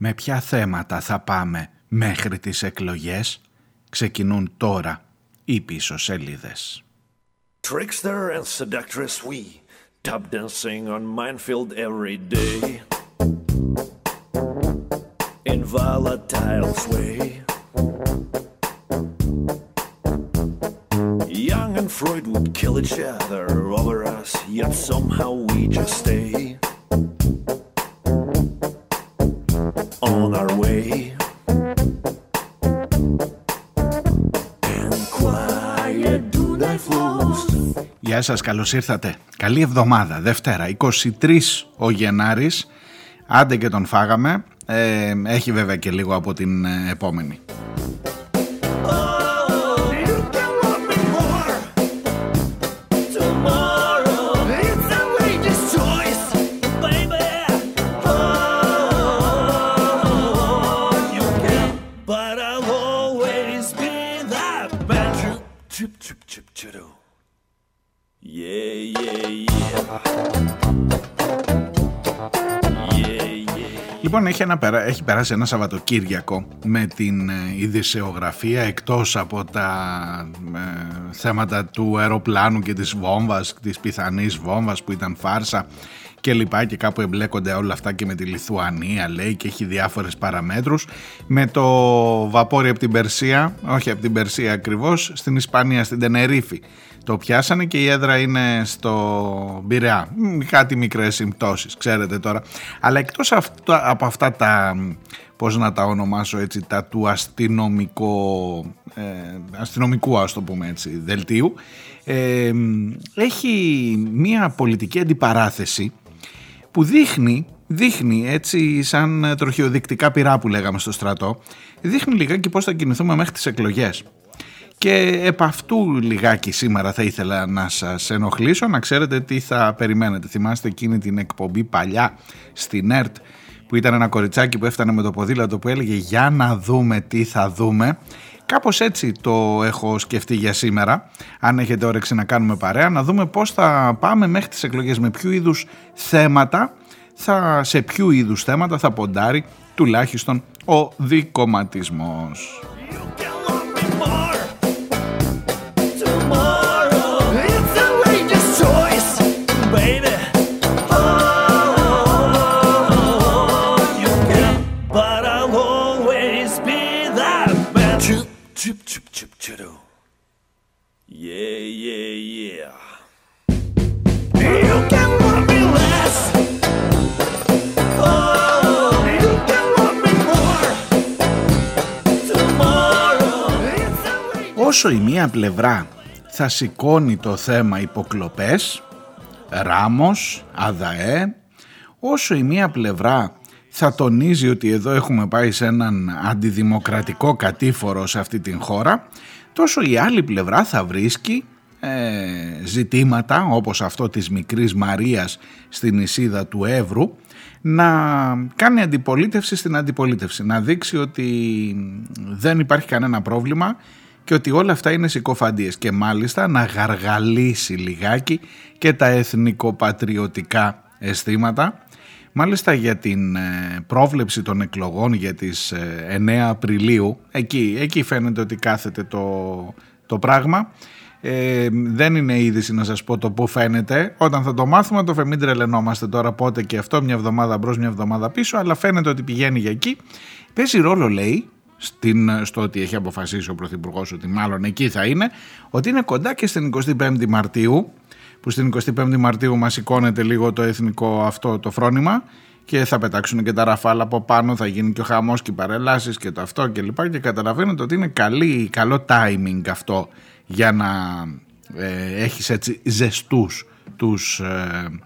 Με ποια θέματα θα πάμε μέχρι τις εκλογές ξεκινούν τώρα οι πίσω σελίδες. Trickster and seductress we Tub dancing on minefield every day In volatile way Young and Freud would kill each other over us Yet somehow we just stay Γεια σας, καλώς ήρθατε. Καλή εβδομάδα, Δευτέρα, 23 ο Γενάρης. Άντε και τον φάγαμε. Ε, έχει βέβαια και λίγο από την ε, επόμενη. Λοιπόν, έχει, ένα, έχει περάσει ένα Σαββατοκύριακο με την ε, ειδησεογραφία εκτός από τα ε, θέματα του αεροπλάνου και της βόμβας, της πιθανής βόμβας που ήταν φάρσα και λοιπά και κάπου εμπλέκονται όλα αυτά και με τη Λιθουανία λέει και έχει διάφορες παραμέτρους με το βαπόρι από την Περσία, όχι από την Περσία ακριβώς, στην Ισπανία, στην Τενερίφη το πιάσανε και η έδρα είναι στο Μπειραιά. Κάτι μικρές συμπτώσεις, ξέρετε τώρα. Αλλά εκτός από αυτά τα, πώς να τα ονομάσω έτσι, τα του αστυνομικό, ε, αστυνομικού ας το πούμε έτσι, δελτίου, ε, έχει μία πολιτική αντιπαράθεση που δείχνει, δείχνει έτσι σαν τροχιοδεικτικά πυρά που λέγαμε στο στρατό, δείχνει λιγάκι πώς θα κινηθούμε μέχρι τις εκλογές. Και επ' αυτού λιγάκι σήμερα θα ήθελα να σας ενοχλήσω, να ξέρετε τι θα περιμένετε. Θυμάστε εκείνη την εκπομπή παλιά στην ΕΡΤ που ήταν ένα κοριτσάκι που έφτανε με το ποδήλατο που έλεγε για να δούμε τι θα δούμε. Κάπως έτσι το έχω σκεφτεί για σήμερα, αν έχετε όρεξη να κάνουμε παρέα, να δούμε πώς θα πάμε μέχρι τις εκλογές, με ποιου είδους θέματα, θα, σε ποιου είδους θέματα θα ποντάρει τουλάχιστον ο δικοματισμός. Όσο η μία πλευρά θα σηκώνει το θέμα υποκλοπές, Ράμος, ΑΔΑΕ, όσο η μία πλευρά θα τονίζει ότι εδώ έχουμε πάει σε έναν αντιδημοκρατικό κατήφορο σε αυτή την χώρα, τόσο η άλλη πλευρά θα βρίσκει ε, ζητήματα όπως αυτό της μικρής Μαρίας στην Ισίδα του Εύρου να κάνει αντιπολίτευση στην αντιπολίτευση, να δείξει ότι δεν υπάρχει κανένα πρόβλημα και ότι όλα αυτά είναι συκοφαντίες και μάλιστα να γαργαλίσει λιγάκι και τα εθνικοπατριωτικά αισθήματα. Μάλιστα για την ε, πρόβλεψη των εκλογών για τις 9 ε, Απριλίου, εκεί, εκεί φαίνεται ότι κάθεται το, το πράγμα. Ε, δεν είναι είδηση να σας πω το που φαίνεται. Όταν θα το μάθουμε το μην τρελαινόμαστε τώρα πότε και αυτό, μια εβδομάδα μπρος, μια εβδομάδα πίσω, αλλά φαίνεται ότι πηγαίνει για εκεί. Παίζει ρόλο λέει στην, στο ότι έχει αποφασίσει ο Πρωθυπουργός ότι μάλλον εκεί θα είναι, ότι είναι κοντά και στην 25η Μαρτίου, που στην 25η Μαρτίου μας σηκώνεται λίγο το εθνικό αυτό το φρόνημα και θα πετάξουν και τα ραφάλα από πάνω, θα γίνει και ο χαμός και οι παρελάσεις και το αυτό και λοιπά και καταλαβαίνετε ότι είναι καλή, καλό timing αυτό για να ε, έχεις έτσι ζεστούς τους, ε,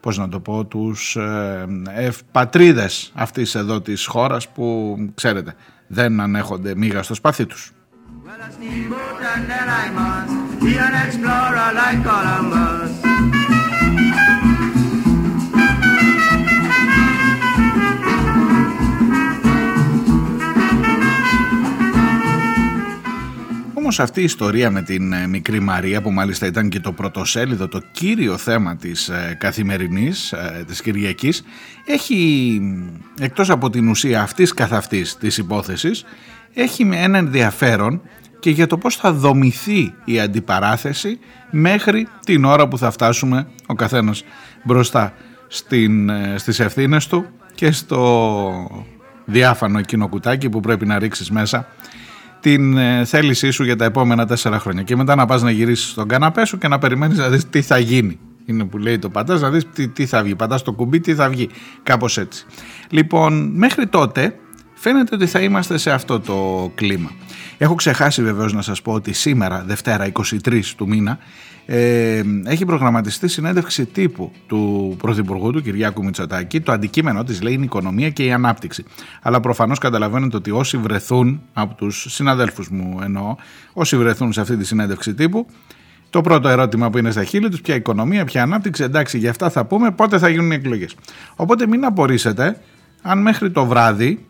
πώς να το πω, τους ε, πατρίδες αυτής εδώ της χώρας που ξέρετε δεν ανέχονται μίγα στο σπάθι τους. Όμως αυτή η ιστορία με την ε, μικρή Μαρία που μάλιστα ήταν και το πρωτοσέλιδο, το κύριο θέμα της ε, καθημερινής, ε, της Κυριακής, έχει εκτός από την ουσία αυτής καθ' αυτής της υπόθεσης, έχει ένα ενδιαφέρον και για το πώς θα δομηθεί η αντιπαράθεση μέχρι την ώρα που θα φτάσουμε ο καθένας μπροστά στην, στις ευθύνες του και στο διάφανο εκείνο κουτάκι που πρέπει να ρίξεις μέσα την ε, θέλησή σου για τα επόμενα τέσσερα χρόνια και μετά να πας να γυρίσεις στον καναπέ σου και να περιμένεις να δεις τι θα γίνει. Είναι που λέει το πατάς να δεις τι, τι θα βγει. Πατάς το κουμπί τι θα βγει. Κάπως έτσι. Λοιπόν, μέχρι τότε φαίνεται ότι θα είμαστε σε αυτό το κλίμα. Έχω ξεχάσει βεβαίως να σας πω ότι σήμερα, Δευτέρα 23 του μήνα, ε, έχει προγραμματιστεί συνέντευξη τύπου του Πρωθυπουργού του Κυριάκου Μητσοτάκη. Το αντικείμενο της λέει είναι η οικονομία και η ανάπτυξη. Αλλά προφανώς καταλαβαίνετε ότι όσοι βρεθούν, από τους συναδέλφους μου εννοώ, όσοι βρεθούν σε αυτή τη συνέντευξη τύπου, το πρώτο ερώτημα που είναι στα χείλη τους, ποια οικονομία, ποια ανάπτυξη, εντάξει για αυτά θα πούμε, πότε θα γίνουν οι εκλογές. Οπότε μην απορρίσετε αν μέχρι το βράδυ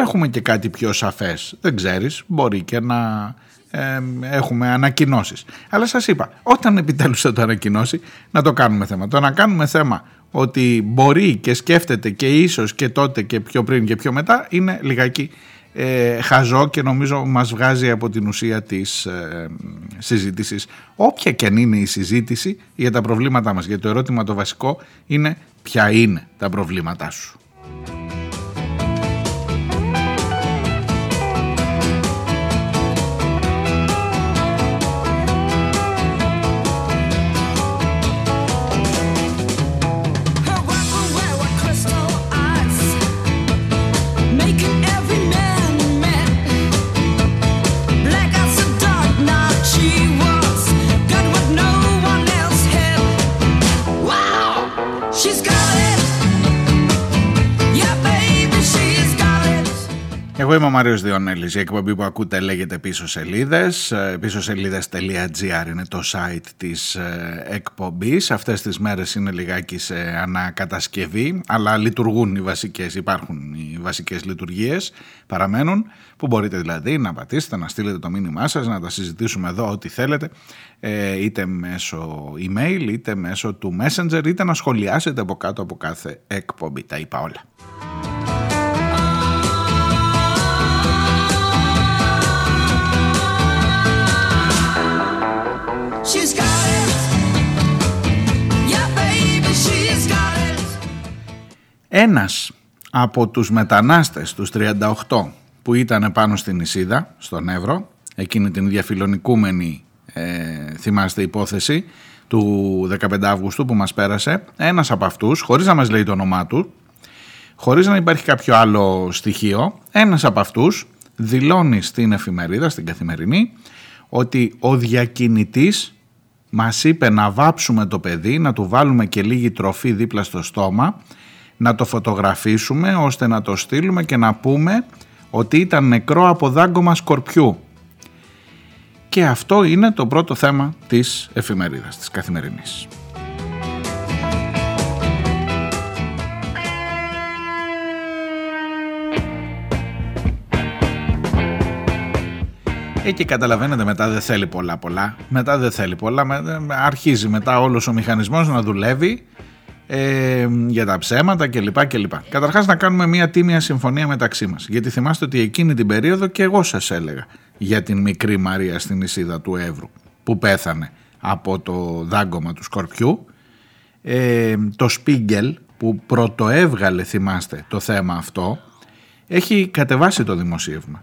έχουμε και κάτι πιο σαφές. Δεν ξέρεις, μπορεί και να έχουμε ανακοινώσεις. Αλλά σας είπα, όταν επιτέλους θα το ανακοινώσει, να το κάνουμε θέμα. Το να κάνουμε θέμα ότι μπορεί και σκέφτεται και ίσως και τότε και πιο πριν και πιο μετά είναι λιγάκι ε, χαζό και νομίζω μας βγάζει από την ουσία της ε, συζήτησης. Όποια και αν είναι η συζήτηση για τα προβλήματά μας. Γιατί το ερώτημα το βασικό είναι ποια είναι τα προβλήματά σου. Εγώ είμαι ο Μάριος Διονέλης, η εκπομπή που ακούτε λέγεται πίσω σελίδες, ε, πίσω σελίδες.gr είναι το site της ε, εκπομπής, αυτές τις μέρες είναι λιγάκι σε ανακατασκευή, αλλά λειτουργούν οι βασικές, υπάρχουν οι βασικές λειτουργίες, παραμένουν, που μπορείτε δηλαδή να πατήσετε, να στείλετε το μήνυμά σας, να τα συζητήσουμε εδώ ό,τι θέλετε, ε, είτε μέσω email, είτε μέσω του messenger, είτε να σχολιάσετε από κάτω από κάθε εκπομπή, τα είπα όλα. Ένας από τους μετανάστες, τους 38 που ήταν πάνω στην Ισίδα, στον Εύρο, εκείνη την διαφιλονικούμενη, ε, θυμάστε, υπόθεση του 15 Αύγουστου που μας πέρασε, ένας από αυτούς, χωρίς να μας λέει το όνομά του, χωρίς να υπάρχει κάποιο άλλο στοιχείο, ένας από αυτούς δηλώνει στην εφημερίδα, στην καθημερινή, ότι ο διακινητής μας είπε να βάψουμε το παιδί, να του βάλουμε και λίγη τροφή δίπλα στο στόμα, να το φωτογραφίσουμε ώστε να το στείλουμε και να πούμε ότι ήταν νεκρό από δάγκωμα σκορπιού. Και αυτό είναι το πρώτο θέμα της εφημερίδας, της καθημερινής. Εκεί καταλαβαίνετε μετά δεν θέλει πολλά πολλά. Μετά δεν θέλει πολλά. Αρχίζει μετά όλος ο μηχανισμός να δουλεύει ε, για τα ψέματα κλπ. κλπ. Καταρχάς να κάνουμε μια τίμια συμφωνία μεταξύ μας. Γιατί θυμάστε ότι εκείνη την περίοδο και εγώ σας έλεγα για την μικρή Μαρία στην Ισίδα του Εύρου που πέθανε από το δάγκωμα του Σκορπιού. Ε, το Σπίγκελ που πρωτοέβγαλε θυμάστε το θέμα αυτό έχει κατεβάσει το δημοσίευμα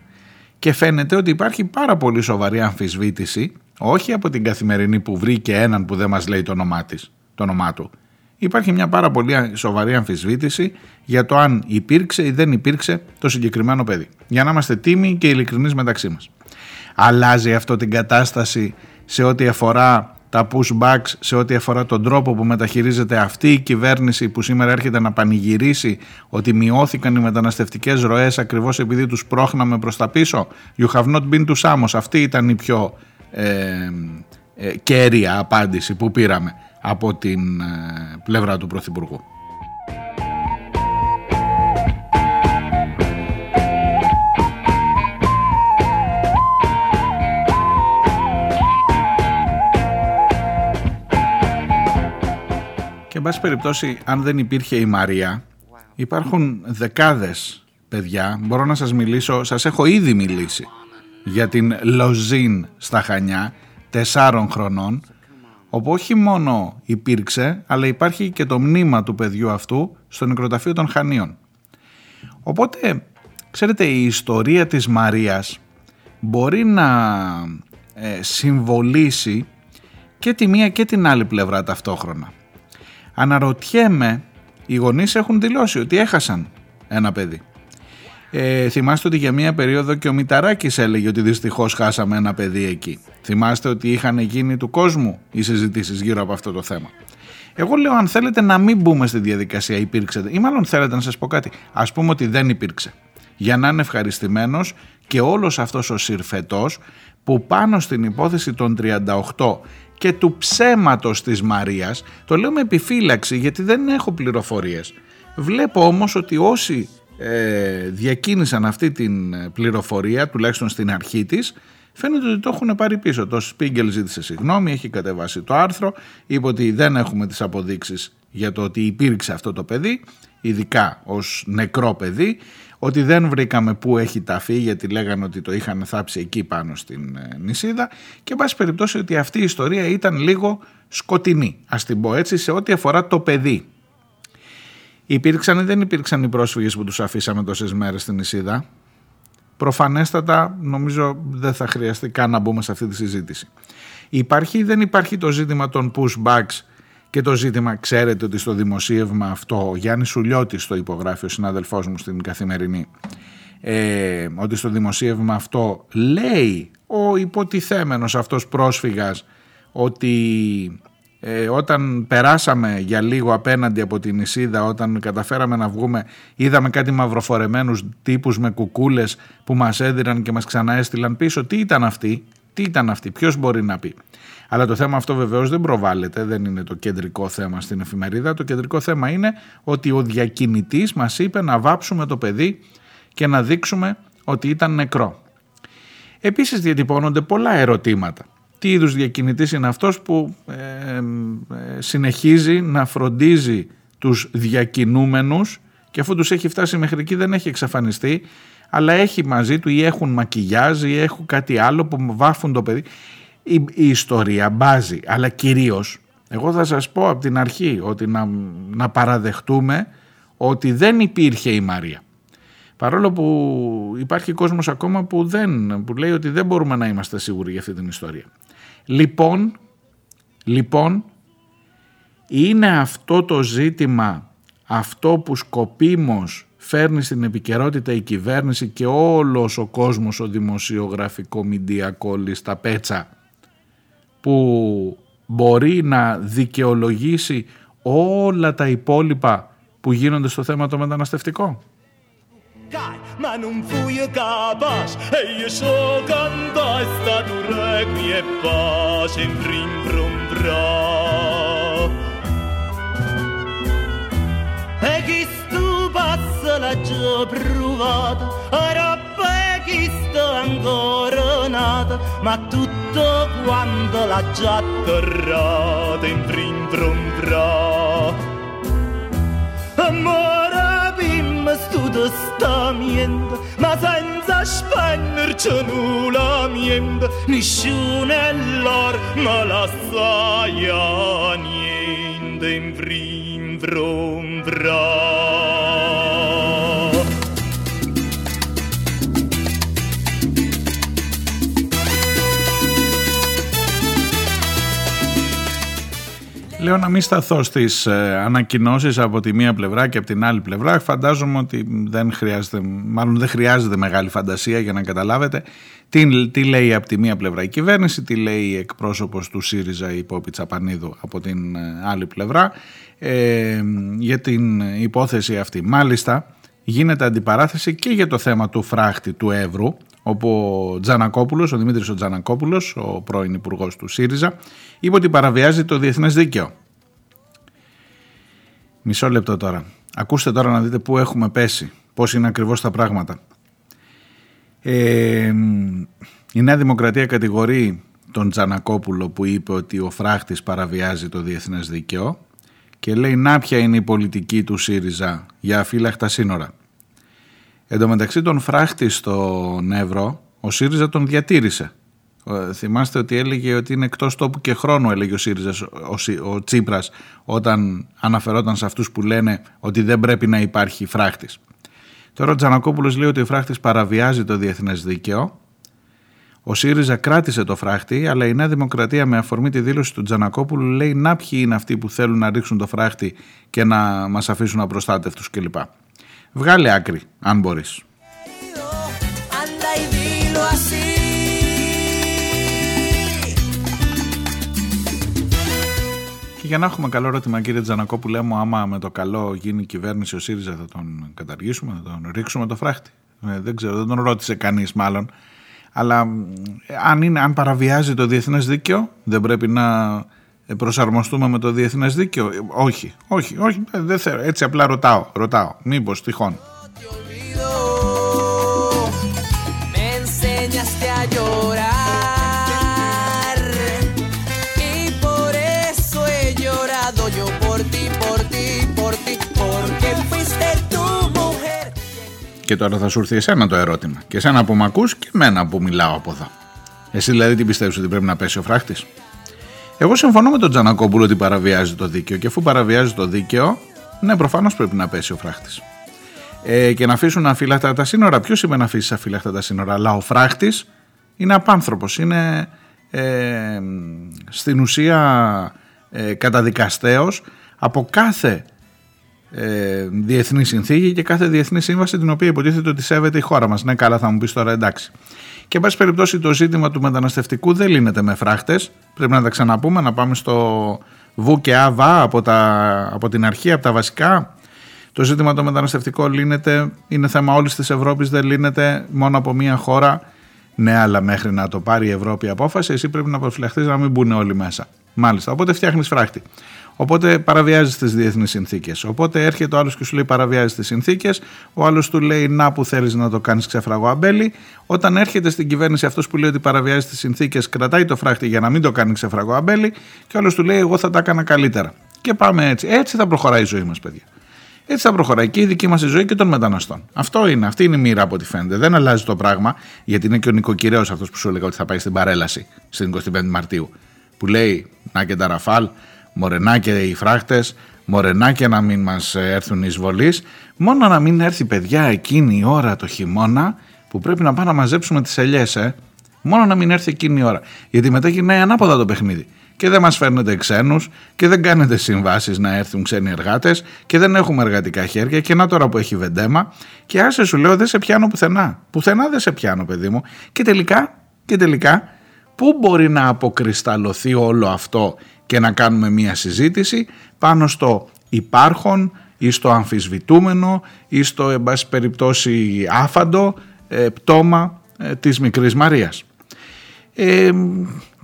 και φαίνεται ότι υπάρχει πάρα πολύ σοβαρή αμφισβήτηση όχι από την καθημερινή που βρήκε έναν που δεν μας λέει το όνομά, της, το όνομά του υπάρχει μια πάρα πολύ σοβαρή αμφισβήτηση για το αν υπήρξε ή δεν υπήρξε το συγκεκριμένο παιδί. Για να είμαστε τίμοι και ειλικρινείς μεταξύ μας. Αλλάζει αυτό την κατάσταση σε ό,τι αφορά τα pushbacks, σε ό,τι αφορά τον τρόπο που μεταχειρίζεται αυτή η κυβέρνηση που σήμερα έρχεται να πανηγυρίσει ότι μειώθηκαν οι μεταναστευτικές ροές ακριβώς επειδή τους πρόχναμε προς τα πίσω; You have not been to Samos. Αυτή ήταν η πιο ε, ε, κέρια απάντηση που πήραμε από την ε, πλευρά του Πρωθυπουργού. Και εν πάση περιπτώσει αν δεν υπήρχε η Μαρία υπάρχουν δεκάδες παιδιά, μπορώ να σας μιλήσω, σας έχω ήδη μιλήσει για την Λοζίν στα Χανιά, τεσσάρων χρονών, όπου όχι μόνο υπήρξε, αλλά υπάρχει και το μνήμα του παιδιού αυτού στο νεκροταφείο των Χανίων. Οπότε, ξέρετε, η ιστορία της Μαρίας μπορεί να ε, συμβολήσει και τη μία και την άλλη πλευρά ταυτόχρονα. Αναρωτιέμαι, οι γονείς έχουν δηλώσει ότι έχασαν ένα παιδί. Ε, θυμάστε ότι για μία περίοδο και ο Μηταράκης έλεγε ότι δυστυχώς χάσαμε ένα παιδί εκεί. Θυμάστε ότι είχαν γίνει του κόσμου οι συζητήσεις γύρω από αυτό το θέμα. Εγώ λέω αν θέλετε να μην μπούμε στη διαδικασία υπήρξε ή μάλλον θέλετε να σας πω κάτι. Ας πούμε ότι δεν υπήρξε. Για να είναι ευχαριστημένος και όλος αυτός ο συρφετός που πάνω στην υπόθεση των 38 και του ψέματος της Μαρίας, το λέω με επιφύλαξη γιατί δεν έχω πληροφορίες. Βλέπω όμως ότι όσοι ε, διακίνησαν αυτή την πληροφορία, τουλάχιστον στην αρχή της, φαίνεται ότι το έχουν πάρει πίσω. Το Spiegel ζήτησε συγγνώμη, έχει κατεβάσει το άρθρο, είπε ότι δεν έχουμε τις αποδείξεις για το ότι υπήρξε αυτό το παιδί, ειδικά ως νεκρό παιδί, ότι δεν βρήκαμε πού έχει ταφεί γιατί λέγανε ότι το είχαν θάψει εκεί πάνω στην ε, νησίδα και εν πάση περιπτώσει ότι αυτή η ιστορία ήταν λίγο σκοτεινή, ας την πω έτσι, σε ό,τι αφορά το παιδί. Υπήρξαν ή δεν υπήρξαν οι πρόσφυγες που τους αφήσαμε τόσες μέρες στην νησίδα. Προφανέστατα νομίζω δεν θα χρειαστεί καν να μπούμε σε αυτή τη συζήτηση. Υπάρχει ή δεν υπάρχει το ζήτημα των pushbacks και το ζήτημα, ξέρετε ότι στο δημοσίευμα αυτό, ο Γιάννης Σουλιώτης το υπογράφει ο συνάδελφός μου στην Καθημερινή, ε, ότι στο δημοσίευμα αυτό λέει ο υποτιθέμενος αυτός πρόσφυγας ότι ε, όταν περάσαμε για λίγο απέναντι από την Ισίδα, όταν καταφέραμε να βγούμε, είδαμε κάτι μαυροφορεμένους τύπους με κουκούλες που μας έδιραν και μας ξανά έστειλαν πίσω. Τι ήταν αυτοί, τι ήταν αυτοί, ποιος μπορεί να πει; Αλλά το θέμα αυτό βεβαίως δεν προβάλλεται, δεν είναι το κεντρικό θέμα στην εφημερίδα. Το κεντρικό θέμα είναι ότι ο διακινητής μας είπε να βάψουμε το παιδί και να δείξουμε ότι ήταν νεκρό. Επίσης διατυπώνονται πολλά ερωτήματα. Τι είδους διακινητής είναι αυτός που ε, ε, συνεχίζει να φροντίζει τους διακινούμενους και αφού τους έχει φτάσει μέχρι εκεί δεν έχει εξαφανιστεί αλλά έχει μαζί του ή έχουν μακιγιάζ ή έχουν κάτι άλλο που βάφουν το παιδί η, ιστορία μπάζει, αλλά κυρίως εγώ θα σας πω από την αρχή ότι να, να παραδεχτούμε ότι δεν υπήρχε η Μαρία. Παρόλο που υπάρχει κόσμος ακόμα που, δεν, που λέει ότι δεν μπορούμε να είμαστε σίγουροι για αυτή την ιστορία. Λοιπόν, λοιπόν, είναι αυτό το ζήτημα αυτό που σκοπίμως φέρνει στην επικαιρότητα η κυβέρνηση και όλος ο κόσμος ο δημοσιογραφικό μηντιακό στα πέτσα που μπορεί να δικαιολογήσει όλα τα υπόλοιπα που γίνονται στο θέμα το μεταναστευτικό. Non fui capace e io so cantare stato requi e pace in rimbrombra. E chi stu passa la già provata, ora chi sto ancora nata, ma tutto quanto l'ha già atterrata in trintrontra. Amore, udostamiendo Mas anzaspannirchanulamiendo Nisciunellor ma lasaianiendo In vrim vrom vram Λέω να μην σταθώ στις ε, ανακοινώσεις από τη μία πλευρά και από την άλλη πλευρά. Φαντάζομαι ότι δεν χρειάζεται, μάλλον δεν χρειάζεται μεγάλη φαντασία για να καταλάβετε τι, τι λέει από τη μία πλευρά η κυβέρνηση, τι λέει η εκπρόσωπος του ΣΥΡΙΖΑ η Πόπη Τσαπανίδου από την ε, άλλη πλευρά ε, για την υπόθεση αυτή. Μάλιστα γίνεται αντιπαράθεση και για το θέμα του φράχτη του Εύρου όπου ο Τζανακόπουλος, ο Δημήτρης ο Τζανακόπουλος, ο πρώην υπουργός του ΣΥΡΙΖΑ, είπε ότι παραβιάζει το διεθνές δίκαιο. Μισό λεπτό τώρα. Ακούστε τώρα να δείτε πού έχουμε πέσει, πώς είναι ακριβώς τα πράγματα. Ε, η Νέα Δημοκρατία κατηγορεί τον Τζανακόπουλο που είπε ότι ο φράχτης παραβιάζει το διεθνές δίκαιο και λέει να ποια είναι η πολιτική του ΣΥΡΙΖΑ για αφύλακτα σύνορα. Εν τω μεταξύ τον φράχτη στο Νεύρο ο ΣΥΡΙΖΑ τον διατήρησε. Θυμάστε ότι έλεγε ότι είναι εκτός τόπου και χρόνου έλεγε ο ΣΥΡΙΖΑ ο, ο Τσίπρας όταν αναφερόταν σε αυτούς που λένε ότι δεν πρέπει να υπάρχει φράχτης. Τώρα ο Τζανακόπουλος λέει ότι ο φράχτης παραβιάζει το διεθνές δίκαιο ο ΣΥΡΙΖΑ κράτησε το φράχτη, αλλά η Νέα Δημοκρατία με αφορμή τη δήλωση του Τζανακόπουλου λέει να ποιοι είναι αυτοί που θέλουν να ρίξουν το φράχτη και να μας αφήσουν απροστάτευτους κλπ. Βγάλε άκρη, αν μπορείς. Και για να έχουμε καλό ερώτημα κύριε Τζανακόπουλε μου άμα με το καλό γίνει η κυβέρνηση ο ΣΥΡΙΖΑ θα τον καταργήσουμε, θα τον ρίξουμε το φράχτη. Ε, δεν ξέρω, δεν τον ρώτησε κανείς μάλλον. Αλλά αν, είναι, αν παραβιάζει το διεθνές δίκαιο δεν πρέπει να προσαρμοστούμε με το διεθνές δίκαιο. Όχι, όχι, όχι, δεν θέλω. Έτσι απλά ρωτάω, ρωτάω. Μήπως τυχόν. Και τώρα θα σου έρθει εσένα το ερώτημα. Και εσένα που με ακούς και εμένα που μιλάω από εδώ. Εσύ δηλαδή τι πιστεύεις ότι πρέπει να πέσει ο φράχτης; Εγώ συμφωνώ με τον Τζανακόπουλο ότι παραβιάζει το δίκαιο και αφού παραβιάζει το δίκαιο, ναι προφανώς πρέπει να πέσει ο φράχτης. Ε, και να αφήσουν αφύλακτα τα σύνορα. Ποιος είπε να αφήσεις αφύλακτα τα σύνορα, αλλά ο φράχτης είναι απάνθρωπος, είναι ε, στην ουσία ε, καταδικαστέος από κάθε ε, διεθνή συνθήκη και κάθε διεθνή σύμβαση την οποία υποτίθεται ότι σέβεται η χώρα μας. Ναι, καλά, θα μου πεις τώρα εντάξει. Και, εν πάση περιπτώσει, το ζήτημα του μεταναστευτικού δεν λύνεται με φράχτες. Πρέπει να τα ξαναπούμε, να πάμε στο βου και αβά από, από την αρχή, από τα βασικά. Το ζήτημα το μεταναστευτικό λύνεται, είναι θέμα όλης της Ευρώπης, δεν λύνεται μόνο από μία χώρα. Ναι, αλλά μέχρι να το πάρει η Ευρώπη απόφαση, εσύ πρέπει να προφυλαχθείς να μην μπουν όλοι μέσα. Μάλιστα. Οπότε φτιάχνεις φράχτη. Οπότε παραβιάζεις τις διεθνείς συνθήκες. Οπότε έρχεται ο άλλος και σου λέει παραβιάζεις τις συνθήκες. Ο άλλος του λέει να που θέλεις να το κάνεις ξεφραγό αμπέλι. Όταν έρχεται στην κυβέρνηση αυτός που λέει ότι παραβιάζει τις συνθήκες, κρατάει το φράχτη για να μην το κάνει ξεφραγό αμπέλι. Και ο άλλος του λέει εγώ θα τα έκανα καλύτερα. Και πάμε έτσι. Έτσι θα προχωράει η ζωή μας, παιδιά. Έτσι θα προχωράει και η δική μας ζωή και των μεταναστών. Αυτό είναι, αυτή είναι η μοίρα από ό,τι φαίνεται. Δεν αλλάζει το πράγμα, γιατί είναι και ο νοικοκυρέος αυτός που σου έλεγα ότι θα πάει στην παρέλαση στην 25η Μαρτίου. Που λέει, να και τα ραφάλ, μορενάκια οι φράχτες, μορενάκια να μην μας έρθουν εισβολείς, μόνο να μην έρθει παιδιά εκείνη η ώρα το χειμώνα που πρέπει να πάμε να μαζέψουμε τις ελιές, ε. Μόνο να μην έρθει εκείνη η ώρα. Γιατί μετά γυρνάει ανάποδα το παιχνίδι. Και δεν μας φέρνετε ξένους και δεν κάνετε συμβάσεις να έρθουν ξένοι εργάτες και δεν έχουμε εργατικά χέρια και να τώρα που έχει βεντέμα και άσε σου λέω δεν σε πιάνω πουθενά. Πουθενά δεν σε πιάνω παιδί μου. Και τελικά, και τελικά, πού μπορεί να αποκρισταλωθεί όλο αυτό και να κάνουμε μία συζήτηση πάνω στο υπάρχον ή στο αμφισβητούμενο ή στο εν πάση περιπτώσει άφαντο ε, πτώμα ε, της μικρής Μαρίας. Ε,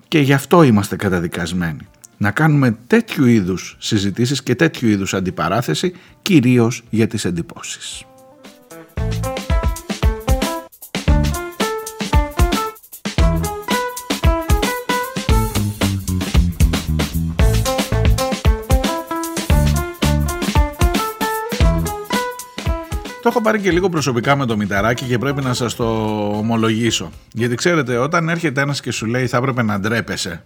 και γι' αυτό είμαστε καταδικασμένοι. Να κάνουμε τέτοιου είδους συζητήσεις και τέτοιου είδους αντιπαράθεση κυρίως για τις εντυπώσεις. Το έχω πάρει και λίγο προσωπικά με το μηταράκι και πρέπει να σας το ομολογήσω. Γιατί ξέρετε, όταν έρχεται ένας και σου λέει θα έπρεπε να ντρέπεσαι,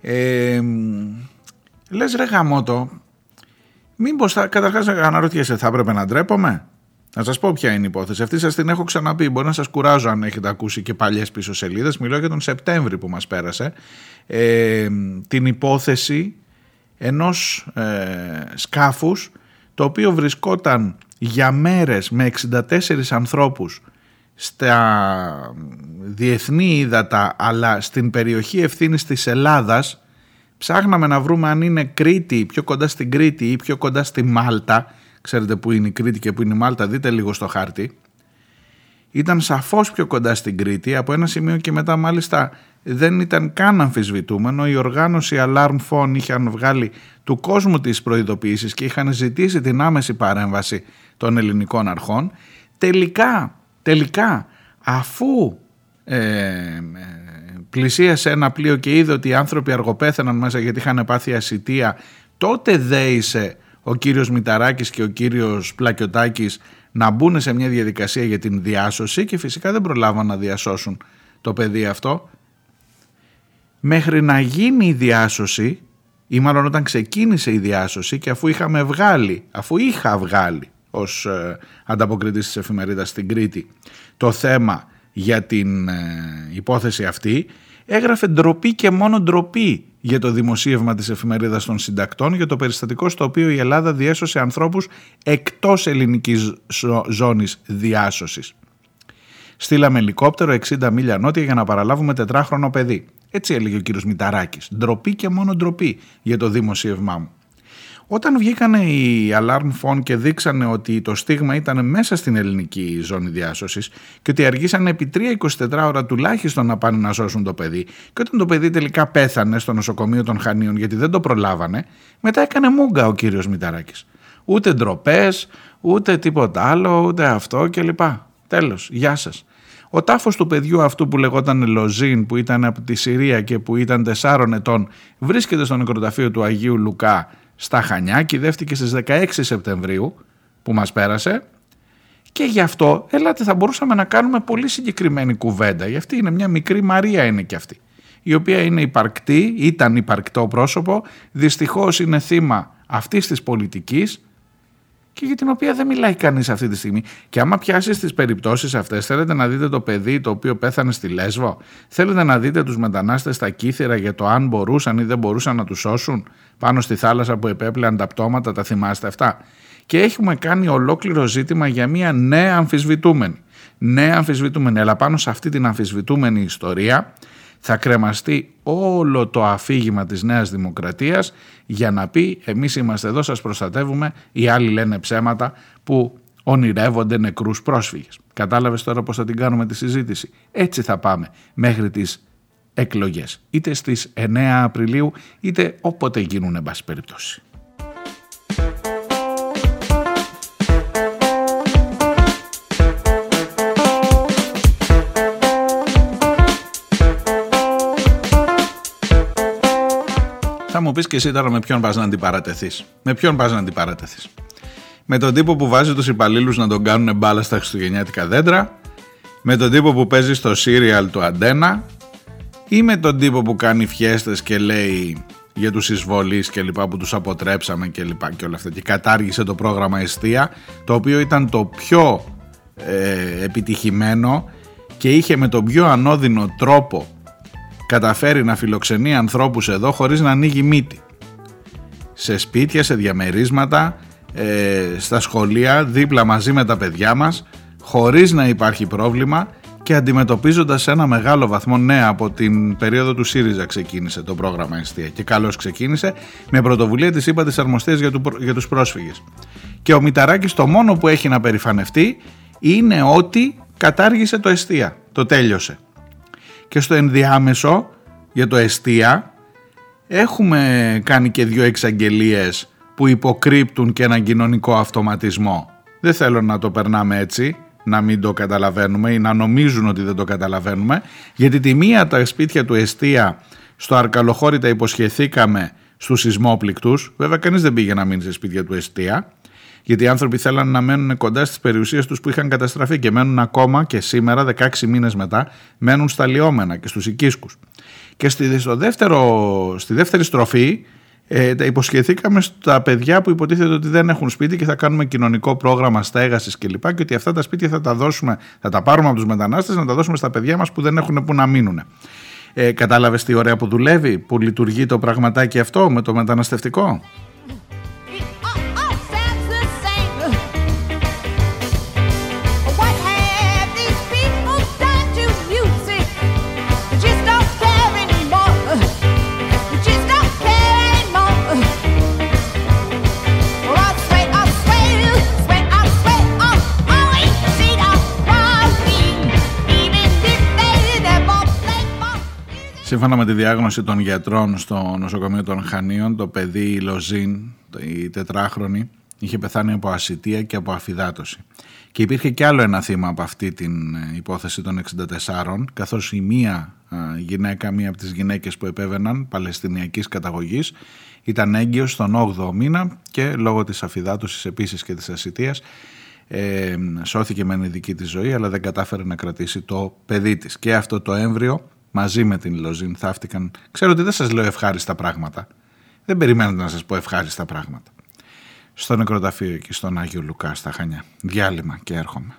ε, λες ρε γαμότο, μήπως θα, καταρχάς αναρωτιέσαι θα έπρεπε να ντρέπομαι; Να σας πω ποια είναι η υπόθεση. Αυτή σας την έχω ξαναπεί. Μπορεί να σας κουράζω αν έχετε ακούσει και παλιές πίσω σελίδες. Μιλώ για τον Σεπτέμβρη που μας πέρασε. Ε, την υπόθεση ενός ε, σκάφους το οποίο βρισκόταν για μέρες με 64 ανθρώπους στα διεθνή ύδατα αλλά στην περιοχή ευθύνης της Ελλάδας ψάχναμε να βρούμε αν είναι Κρήτη πιο κοντά στην Κρήτη ή πιο κοντά στη Μάλτα. Ξέρετε που είναι η Κρήτη και που είναι η Μάλτα δείτε λίγο στο χάρτη. Ήταν σαφώς πιο κοντά στην Κρήτη από ένα σημείο και μετά μάλιστα δεν ήταν καν αμφισβητούμενο. Η οργάνωση Alarm Phone είχαν βγάλει του κόσμου τις προειδοποιήσεις και είχαν ζητήσει την άμεση παρέμβαση των ελληνικών αρχών τελικά, τελικά αφού ε, πλησίασε ένα πλοίο και είδε ότι οι άνθρωποι αργοπέθαιναν μέσα γιατί είχαν πάθει ασυτεία τότε δέησε ο κύριος Μηταράκης και ο κύριος Πλακιωτάκης να μπουν σε μια διαδικασία για την διάσωση και φυσικά δεν προλάβαν να διασώσουν το παιδί αυτό. Μέχρι να γίνει η διάσωση ή μάλλον όταν ξεκίνησε η διάσωση και αφού είχαμε βγάλει, αφού είχα βγάλει ως ε, ανταποκριτής της εφημερίδας στην Κρήτη το θέμα για την ε, υπόθεση αυτή έγραφε ντροπή και μόνο ντροπή για το δημοσίευμα της εφημερίδας των συντακτών για το περιστατικό στο οποίο η Ελλάδα διέσωσε ανθρώπους εκτός ελληνικής ζώνης διάσωσης. Στείλαμε ελικόπτερο 60 μίλια νότια για να παραλάβουμε τετράχρονο παιδί. Έτσι έλεγε ο κύριος Μηταράκης. Ντροπή και μόνο ντροπή για το δημοσίευμά μου. Όταν βγήκαν οι alarm phone και δείξανε ότι το στίγμα ήταν μέσα στην ελληνική ζώνη διάσωσης και ότι αργήσαν επί 3-24 ώρα τουλάχιστον να πάνε να σώσουν το παιδί και όταν το παιδί τελικά πέθανε στο νοσοκομείο των Χανίων γιατί δεν το προλάβανε, μετά έκανε μούγκα ο κύριος Μηταράκης. Ούτε ντροπές, ούτε τίποτα άλλο, ούτε αυτό κλπ. Τέλος, γεια σας. Ο τάφος του παιδιού αυτού που λεγόταν Λοζίν που ήταν από τη Συρία και που ήταν 4 ετών βρίσκεται στο νεκροταφείο του Αγίου Λουκά στα Χανιά, κυδεύτηκε στις 16 Σεπτεμβρίου που μας πέρασε και γι' αυτό, ελάτε, θα μπορούσαμε να κάνουμε πολύ συγκεκριμένη κουβέντα. Γι' αυτή είναι μια μικρή Μαρία είναι και αυτή. Η οποία είναι υπαρκτή, ήταν υπαρκτό πρόσωπο, δυστυχώς είναι θύμα αυτής της πολιτικής και για την οποία δεν μιλάει κανείς αυτή τη στιγμή. Και άμα πιάσει τις περιπτώσεις αυτές, θέλετε να δείτε το παιδί το οποίο πέθανε στη Λέσβο, θέλετε να δείτε τους μετανάστες στα κύθυρα για το αν μπορούσαν ή δεν μπορούσαν να τους σώσουν πάνω στη θάλασσα που επέπλεαν τα πτώματα, τα θυμάστε αυτά; Και έχουμε κάνει ολόκληρο ζήτημα για μια νέα αμφισβητούμενη. Νέα αμφισβητούμενη, αλλά πάνω σε αυτή την αμφισβητούμενη ιστορία θα κρεμαστεί όλο το αφήγημα της Νέας Δημοκρατίας για να πει εμείς είμαστε εδώ, σας προστατεύουμε, οι άλλοι λένε ψέματα που ονειρεύονται νεκρούς πρόσφυγες. Κατάλαβες τώρα πώς θα την κάνουμε τη συζήτηση; Έτσι θα πάμε μέχρι τις εκλογές. Είτε στις 9 Απριλίου είτε όποτε γίνουν εν πάση περιπτώσει. Θα μου πεις και εσύ τώρα με ποιον πας να αντιπαρατεθείς. Με ποιον πας να αντιπαρατεθείς. Με τον τύπο που βάζει τους υπαλλήλους να τον κάνουν μπάλα στα χριστουγεννιάτικα δέντρα. Με τον τύπο που παίζει στο σύριαλ του Αντένα. Ή με τον τύπο που κάνει φιέστες και λέει για τους εισβολείς και λοιπά που τους αποτρέψαμε και λοιπά και όλα αυτά και κατάργησε το πρόγραμμα Εστία το οποίο ήταν το πιο ε, επιτυχημένο και είχε με τον πιο ανώδυνο τρόπο καταφέρει να φιλοξενεί ανθρώπους εδώ χωρίς να ανοίγει μύτη. Σε σπίτια, σε διαμερίσματα, ε, στα σχολεία, δίπλα μαζί με τα παιδιά μας, χωρίς να υπάρχει πρόβλημα και αντιμετωπίζοντας ένα μεγάλο βαθμό ναι από την περίοδο του ΣΥΡΙΖΑ ξεκίνησε το πρόγραμμα Εστία και καλώς ξεκίνησε με πρωτοβουλία της ΥΠΑ της Αρμοστίας για, του, για τους πρόσφυγες. Και ο Μηταράκης το μόνο που έχει να περηφανευτεί είναι ότι κατάργησε το Εστία, το τέλειωσε και στο ενδιάμεσο για το εστία έχουμε κάνει και δύο εξαγγελίες που υποκρύπτουν και έναν κοινωνικό αυτοματισμό. Δεν θέλω να το περνάμε έτσι, να μην το καταλαβαίνουμε ή να νομίζουν ότι δεν το καταλαβαίνουμε, γιατί τη μία τα σπίτια του εστία στο Αρκαλοχώρη τα υποσχεθήκαμε στους σεισμόπληκτους, βέβαια κανείς δεν πήγε να μείνει σε σπίτια του εστία, γιατί οι άνθρωποι θέλαν να μένουν κοντά στις περιουσίες τους που είχαν καταστραφεί και μένουν ακόμα και σήμερα, 16 μήνες μετά, μένουν στα λιώμενα και στους οικίσκους. Και στη, στο δεύτερο, στη δεύτερη στροφή ε, τα υποσχεθήκαμε στα παιδιά που υποτίθεται ότι δεν έχουν σπίτι και θα κάνουμε κοινωνικό πρόγραμμα στέγασης κλπ. Και, και ότι αυτά τα σπίτια θα τα, δώσουμε, θα τα πάρουμε από τους μετανάστες να τα δώσουμε στα παιδιά μας που δεν έχουν που να μείνουν. Ε, κατάλαβες τι ωραία που δουλεύει, που λειτουργεί το πραγματάκι αυτό με το μεταναστευτικό; Σύμφωνα με τη διάγνωση των γιατρών στο νοσοκομείο των Χανίων, το παιδί η Λοζίν, η τετράχρονη, είχε πεθάνει από ασυτεία και από αφυδάτωση. Και υπήρχε και άλλο ένα θύμα από αυτή την ε, υπόθεση των 64, καθώς η μία ε, γυναίκα, μία από τις γυναίκες που επέβαιναν, παλαιστινιακής καταγωγής, ήταν έγκυος στον 8ο μήνα και λόγω της αφιδάτωσης επίσης και της ασυτείας ε, σώθηκε με δική της ζωή αλλά δεν κατάφερε να κρατήσει το παιδί της. Και αυτό το έμβριο μαζί με την Λοζίν θαύτηκαν. Ξέρω ότι δεν σας λέω ευχάριστα πράγματα. Δεν περιμένετε να σας πω ευχάριστα πράγματα στο νεκροταφείο εκεί στον Άγιο Λουκά στα Χανιά. Διάλειμμα και έρχομαι.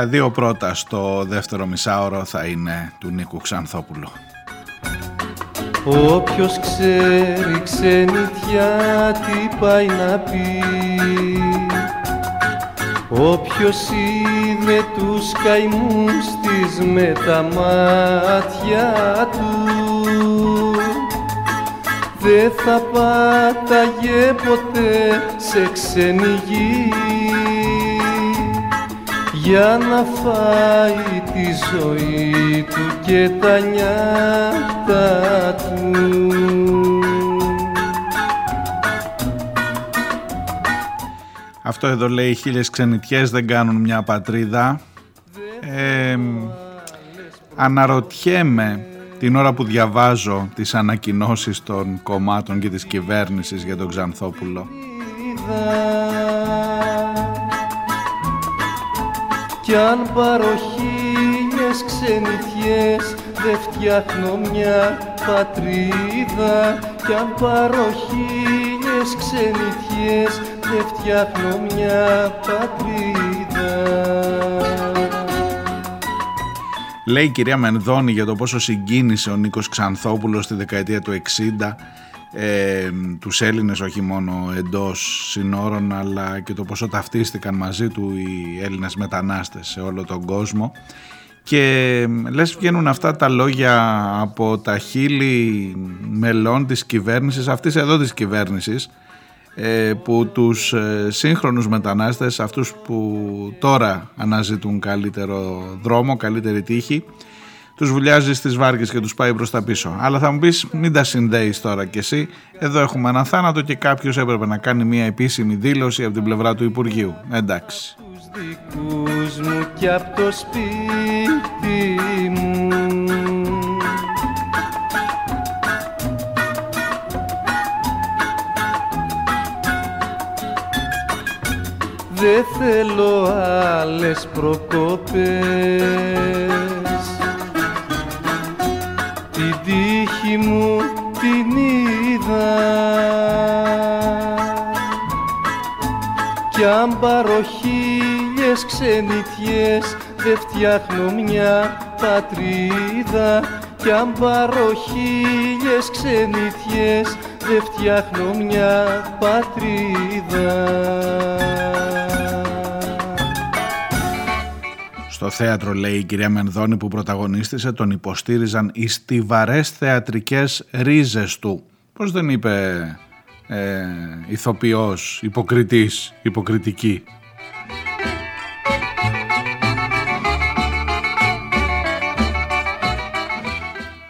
Τα δύο πρώτα στο δεύτερο μισάωρο θα είναι του Νίκου Ξανθόπουλου. Όποιος ξέρει ξενιτιά τι πάει να πει. Όποιος είδε τους καημούς της με τα μάτια του. Δεν θα πάταγε ποτέ σε ξένη γη για να φάει τη ζωή του και τα νιάτα του. Αυτό εδώ λέει χίλιες ξενιτιές δεν κάνουν μια πατρίδα. Ε, αναρωτιέμαι την ώρα που διαβάζω τις ανακοινώσεις των κομμάτων και της κυβέρνησης για τον Ξανθόπουλο. Κι αν πάρω χίλιες ξενιτιές δεν φτιάχνω μια πατρίδα. Κι αν πάρω χίλιες ξενιτιές δεν φτιάχνω μια πατρίδα. Λέει η κυρία Μενδώνη για το πόσο συγκίνησε ο Νίκος Ξανθόπουλος στη δεκαετία του 60 ε, τους Έλληνες όχι μόνο εντός συνόρων αλλά και το πόσο ταυτίστηκαν μαζί του οι Έλληνες μετανάστες σε όλο τον κόσμο. Και λες βγαίνουν αυτά τα λόγια από τα χείλη μελών της κυβέρνησης αυτής εδώ της κυβέρνησης ε, που τους ε, σύγχρονους μετανάστες, αυτούς που τώρα αναζητούν καλύτερο δρόμο, καλύτερη τύχη, τους βουλιάζει στις βάρκες και τους πάει προς τα πίσω. Αλλά θα μου πεις μην τα συνδέεις τώρα κι εσύ, εδώ έχουμε ένα θάνατο και κάποιος έπρεπε να κάνει μια επίσημη δήλωση από την πλευρά του Υπουργείου. Εντάξει. μου και από το σπίτι μου Δεν θέλω άλλες προκοπές τύχη μου την είδα. Κι αν πάρω χίλιες ξενιτιές Δεν φτιάχνω μια πατρίδα. Κι αν πάρω χίλιες ξενιτιές Δεν φτιάχνω μια πατρίδα Στο θέατρο λέει η κυρία Μενδώνη που πρωταγωνίστησε τον υποστήριζαν οι στιβαρές θεατρικές ρίζες του. Πώς δεν είπε ε, ηθοποιός, υποκριτής, υποκριτική;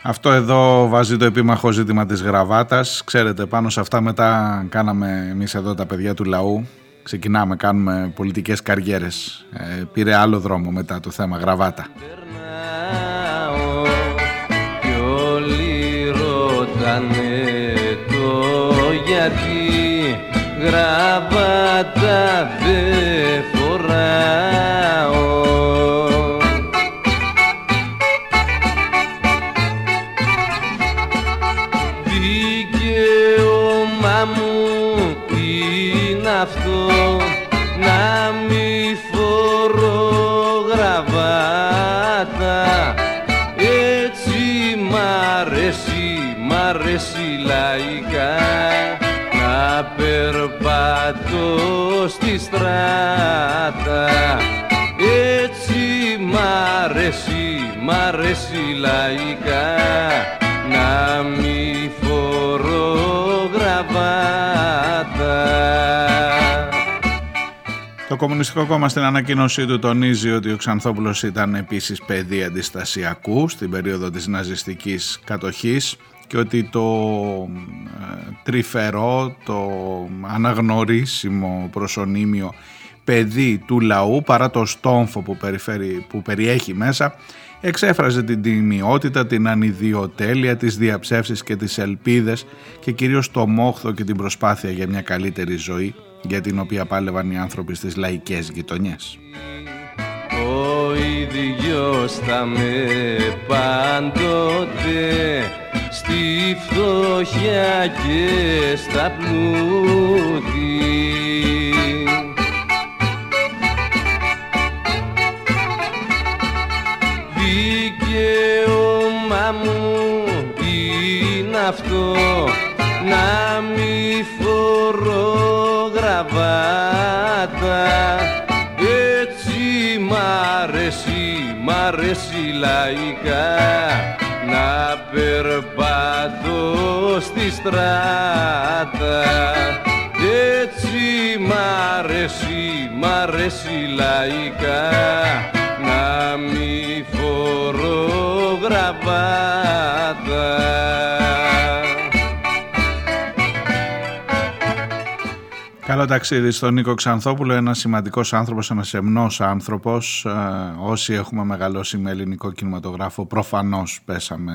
Αυτό εδώ βάζει το επίμαχο ζήτημα της γραβάτας. Ξέρετε, πάνω σε αυτά μετά κάναμε εμείς εδώ τα παιδιά του λαού ξεκινάμε, κάνουμε πολιτικές καριέρες. Ε, πήρε άλλο δρόμο μετά το θέμα γραβάτα. Κι όλοι ρωτάνε το γιατί γραβάτα δεν φοράω στη στράτα. Έτσι μ' αρέσει, μ' αρέσει λαϊκά. Να μη φορώ γραβάτα. Το Κομμουνιστικό Κόμμα στην ανακοίνωσή του τονίζει ότι ο Ξανθόπουλος ήταν επίσης παιδί αντιστασιακού στην περίοδο της ναζιστικής κατοχής και ότι το ε, τρυφερό, το αναγνωρίσιμο προσωνύμιο παιδί του λαού παρά το στόμφο που, περιφέρει, που περιέχει μέσα εξέφραζε την τιμιότητα, την ανιδιοτέλεια, τις διαψεύσεις και τις ελπίδες και κυρίως το μόχθο και την προσπάθεια για μια καλύτερη ζωή για την οποία πάλευαν οι άνθρωποι στις λαϊκές γειτονιές. Ο ίδιος θα με πάντοτε φτώχεια και στα πλούτη. Δικαίωμα μου είναι αυτό να μη φορογραβάτα. έτσι μ' αρέσει, μ' αρέσει λαϊκά να περπατώ στη στράτα. Έτσι μ' αρέσει, μ' αρέσει λαϊκά Καλό ταξίδι στον Νίκο Ξανθόπουλο, ένας σημαντικός άνθρωπος, ένας εμνός άνθρωπος. Ε, όσοι έχουμε μεγαλώσει με ελληνικό κινηματογράφο προφανώς πέσαμε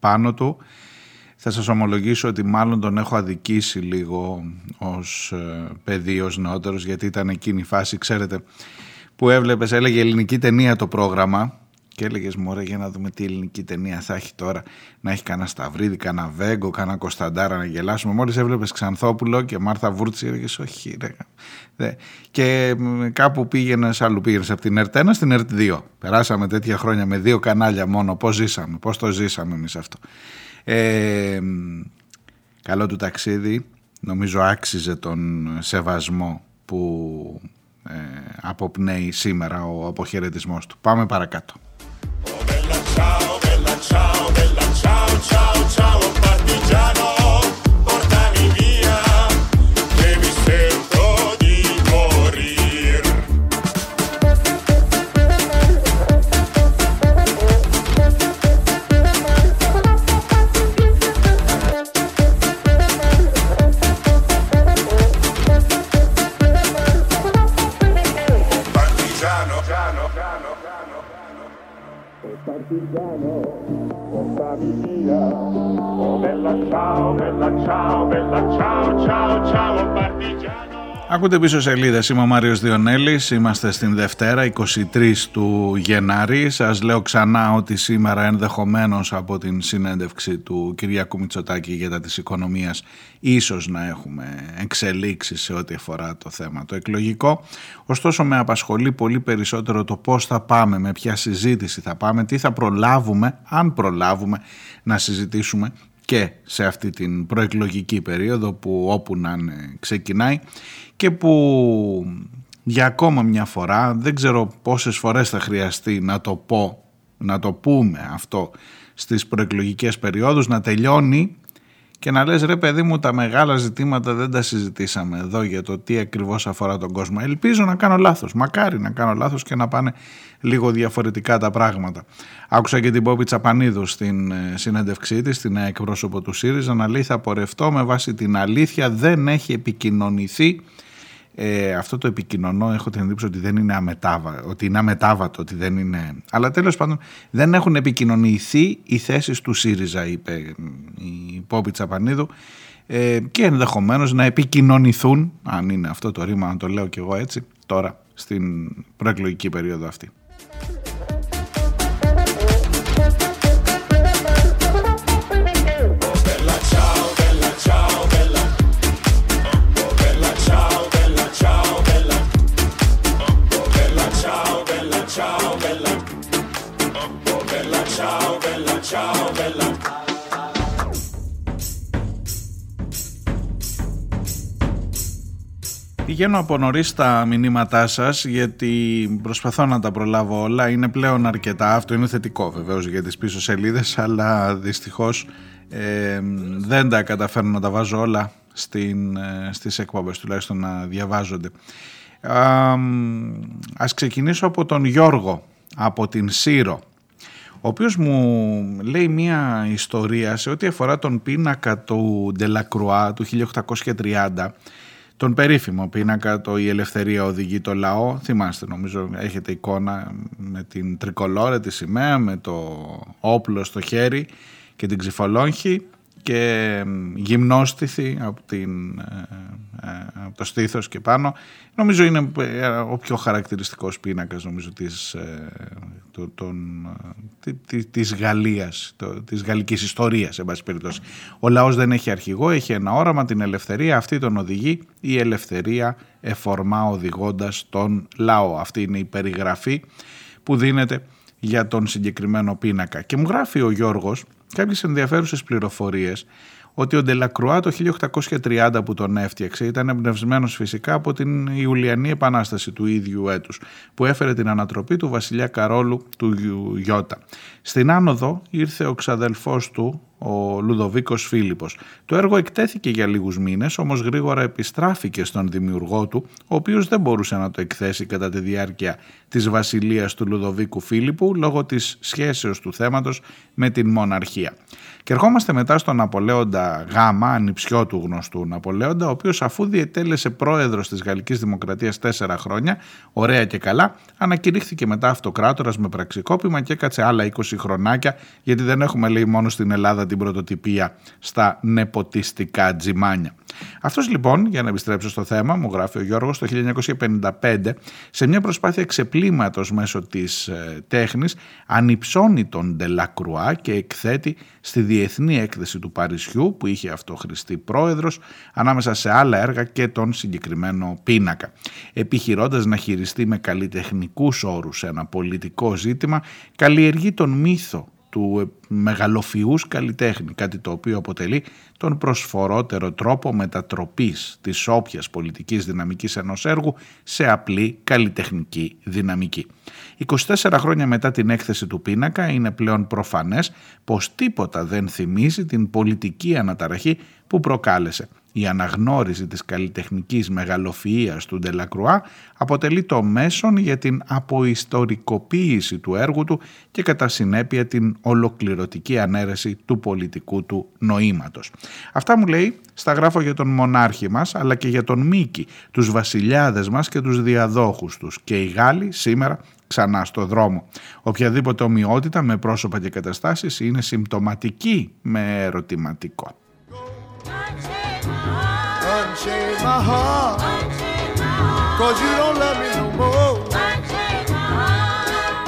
πάνω του. Θα σας ομολογήσω ότι μάλλον τον έχω αδικήσει λίγο ως ε, παιδί, ως νεότερος, γιατί ήταν εκείνη η φάση, ξέρετε, που έβλεπες, έλεγε ελληνική ταινία το πρόγραμμα και έλεγες Μωρέ, για να δούμε τι ελληνική ταινία θα έχει τώρα. Να έχει κανένα Σταυρίδη, κανένα Βέγκο, κανένα Κωνσταντάρα να γελάσουμε. Μόλις έβλεπες Ξανθόπουλο και Μάρθα Βούρτση, έλεγες Όχι, ρε. Και κάπου πήγαινες, αλλού πήγαινες από την ΕΡΤ 1 στην ΕΡΤ 2. Περάσαμε τέτοια χρόνια με δύο κανάλια μόνο. Πώς ζήσαμε, πώς το ζήσαμε εμείς αυτό. Ε, καλό του ταξίδι. Νομίζω άξιζε τον σεβασμό που ε, αποπνέει σήμερα ο αποχαιρετισμός του. Πάμε παρακάτω. Ciao, bella ciao, Ακούτε πίσω σελίδες. Είμαι ο Μάριος Διονέλης. Είμαστε στην Δευτέρα, 23 του Γενάρη. Σας λέω ξανά ότι σήμερα ενδεχομένως από την συνέντευξη του Κυριακού Μητσοτάκη για τα της οικονομίας ίσως να έχουμε εξελίξεις σε ό,τι αφορά το θέμα το εκλογικό. Ωστόσο, με απασχολεί πολύ περισσότερο το πώς θα πάμε, με ποια συζήτηση θα πάμε, τι θα προλάβουμε, αν προλάβουμε να συζητήσουμε και σε αυτή την προεκλογική περίοδο που όπου να ξεκινάει και που για ακόμα μια φορά, δεν ξέρω πόσες φορές θα χρειαστεί να το πω, να το πούμε αυτό στις προεκλογικές περιόδους, να τελειώνει και να λες ρε παιδί μου τα μεγάλα ζητήματα δεν τα συζητήσαμε εδώ για το τι ακριβώς αφορά τον κόσμο. Ελπίζω να κάνω λάθος, μακάρι να κάνω λάθος και να πάνε λίγο διαφορετικά τα πράγματα. Άκουσα και την Πόπη Τσαπανίδου στην ε, συνέντευξή της, στην εκπρόσωπο του ΣΥΡΙΖΑ, να λέει θα πορευτώ με βάση την αλήθεια, δεν έχει επικοινωνηθεί ε, αυτό το επικοινωνώ έχω την εντύπωση ότι δεν είναι αμετάβατο, ότι είναι αμετάβατο, ότι δεν είναι... Αλλά τέλος πάντων δεν έχουν επικοινωνηθεί οι θέσεις του ΣΥΡΙΖΑ, είπε η Πόπη Τσαπανίδου, ε, και ενδεχομένως να επικοινωνηθούν, αν είναι αυτό το ρήμα, να το λέω κι εγώ έτσι, τώρα στην προεκλογική περίοδο αυτή. Πηγαίνω από νωρίς τα μηνύματά σας γιατί προσπαθώ να τα προλάβω όλα. Είναι πλέον αρκετά. Αυτό είναι θετικό βεβαίως για τις πίσω σελίδες αλλά δυστυχώς ε, δεν τα καταφέρνω να τα βάζω όλα στην, ε, στις εκπομπές τουλάχιστον να διαβάζονται. Α, ας ξεκινήσω από τον Γιώργο από την Σύρο ο οποίος μου λέει μια ιστορία σε ό,τι αφορά τον πίνακα του Ντελακρουά του 1830 τον περίφημο πίνακα το «Η ελευθερία οδηγεί το λαό». Θυμάστε νομίζω έχετε εικόνα με την τρικολόρε της σημαία, με το όπλο στο χέρι και την ξυφολόγχη και γυμνόστιθη από, την, ε, ε, από το στήθος και πάνω. Νομίζω είναι ε, ο πιο χαρακτηριστικός πίνακας νομίζω της, τον, της Γαλλίας, της γαλλικής ιστορίας εν πάση περιπτώσει. Ο λαός δεν έχει αρχηγό, έχει ένα όραμα, την ελευθερία, αυτή τον οδηγεί, η ελευθερία εφορμά οδηγώντας τον λαό. Αυτή είναι η περιγραφή που δίνεται για τον συγκεκριμένο πίνακα. Και μου γράφει ο Γιώργος κάποιες ενδιαφέρουσες πληροφορίες ότι ο Ντελακρουά το 1830 που τον έφτιαξε ήταν εμπνευσμένος φυσικά από την Ιουλιανή Επανάσταση του ίδιου έτους που έφερε την ανατροπή του βασιλιά Καρόλου του Γιώτα. Στην άνοδο ήρθε ο ξαδελφός του, ο Λουδοβίκος Φίλιππος. Το έργο εκτέθηκε για λίγους μήνες, όμως γρήγορα επιστράφηκε στον δημιουργό του, ο οποίος δεν μπορούσε να το εκθέσει κατά τη διάρκεια της βασιλείας του Λουδοβίκου Φίλιππου λόγω της σχέσεως του θέματος με την μοναρχία. Και ερχόμαστε μετά στον Ναπολέοντα Γ, ανιψιό του γνωστού Ναπολέοντα, ο οποίος αφού διετέλεσε πρόεδρος της Γαλλικής Δημοκρατίας τέσσερα χρόνια, ωραία και καλά, ανακηρύχθηκε μετά αυτοκράτορας με πραξικόπημα και έκατσε άλλα 20 χρονάκια, γιατί δεν έχουμε λέει μόνο στην Ελλάδα την πρωτοτυπία στα νεποτιστικά τζιμάνια. Αυτός λοιπόν, για να επιστρέψω στο θέμα, μου γράφει ο Γιώργος το 1955, σε μια προσπάθεια ξεπλήματος μέσω της ε, τέχνης, ανυψώνει τον Ντελακρουά και εκθέτει στη Διεθνή Έκθεση του Παρισιού, που είχε αυτό χρηστή πρόεδρος, ανάμεσα σε άλλα έργα και τον συγκεκριμένο πίνακα. Επιχειρώντας να χειριστεί με καλλιτεχνικούς όρους ένα πολιτικό ζήτημα, καλλιεργεί τον μύθο του μεγαλοφιούς καλλιτέχνη, κάτι το οποίο αποτελεί τον προσφορότερο τρόπο μετατροπής της όποιας πολιτικής δυναμικής ενός έργου σε απλή καλλιτεχνική δυναμική. 24 χρόνια μετά την έκθεση του πίνακα είναι πλέον προφανές πως τίποτα δεν θυμίζει την πολιτική αναταραχή που προκάλεσε η αναγνώριση της καλλιτεχνικής μεγαλοφυΐας του Ντελακρουά αποτελεί το μέσον για την αποϊστορικοποίηση του έργου του και κατά συνέπεια την ολοκληρωτική ανέρεση του πολιτικού του νοήματος. Αυτά μου λέει στα γράφω για τον μονάρχη μας αλλά και για τον Μίκη, τους βασιλιάδες μας και τους διαδόχους τους και οι Γάλλοι σήμερα ξανά στο δρόμο. Οποιαδήποτε ομοιότητα με πρόσωπα και καταστάσεις είναι συμπτωματική με ερωτηματικό. Unchain my heart. Cause you don't love me no more. Unchain my heart.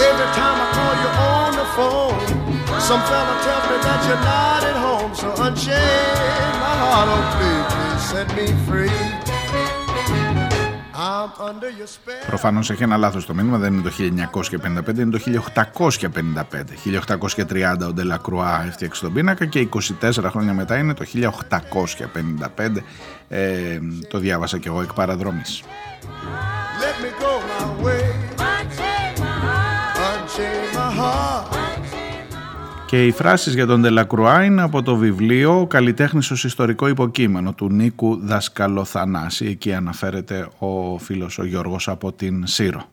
Every time I call you on the phone, some fella tells me that you're not at home. So unchain my heart, oh please, please set me free. Προφανώς έχει ένα λάθος το μήνυμα, δεν είναι το 1955, είναι το 1855. 1830 ο Ντελακρουά έφτιαξε τον πίνακα και 24 χρόνια μετά είναι το 1855. Ε, το διάβασα και εγώ εκ παραδρόμης. Let me Και οι φράσεις για τον Τελακρουά είναι από το βιβλίο «Καλλιτέχνης ως ιστορικό υποκείμενο» του Νίκου Δασκαλοθανάση. Εκεί αναφέρεται ο φίλος ο Γιώργος από την Σύρο.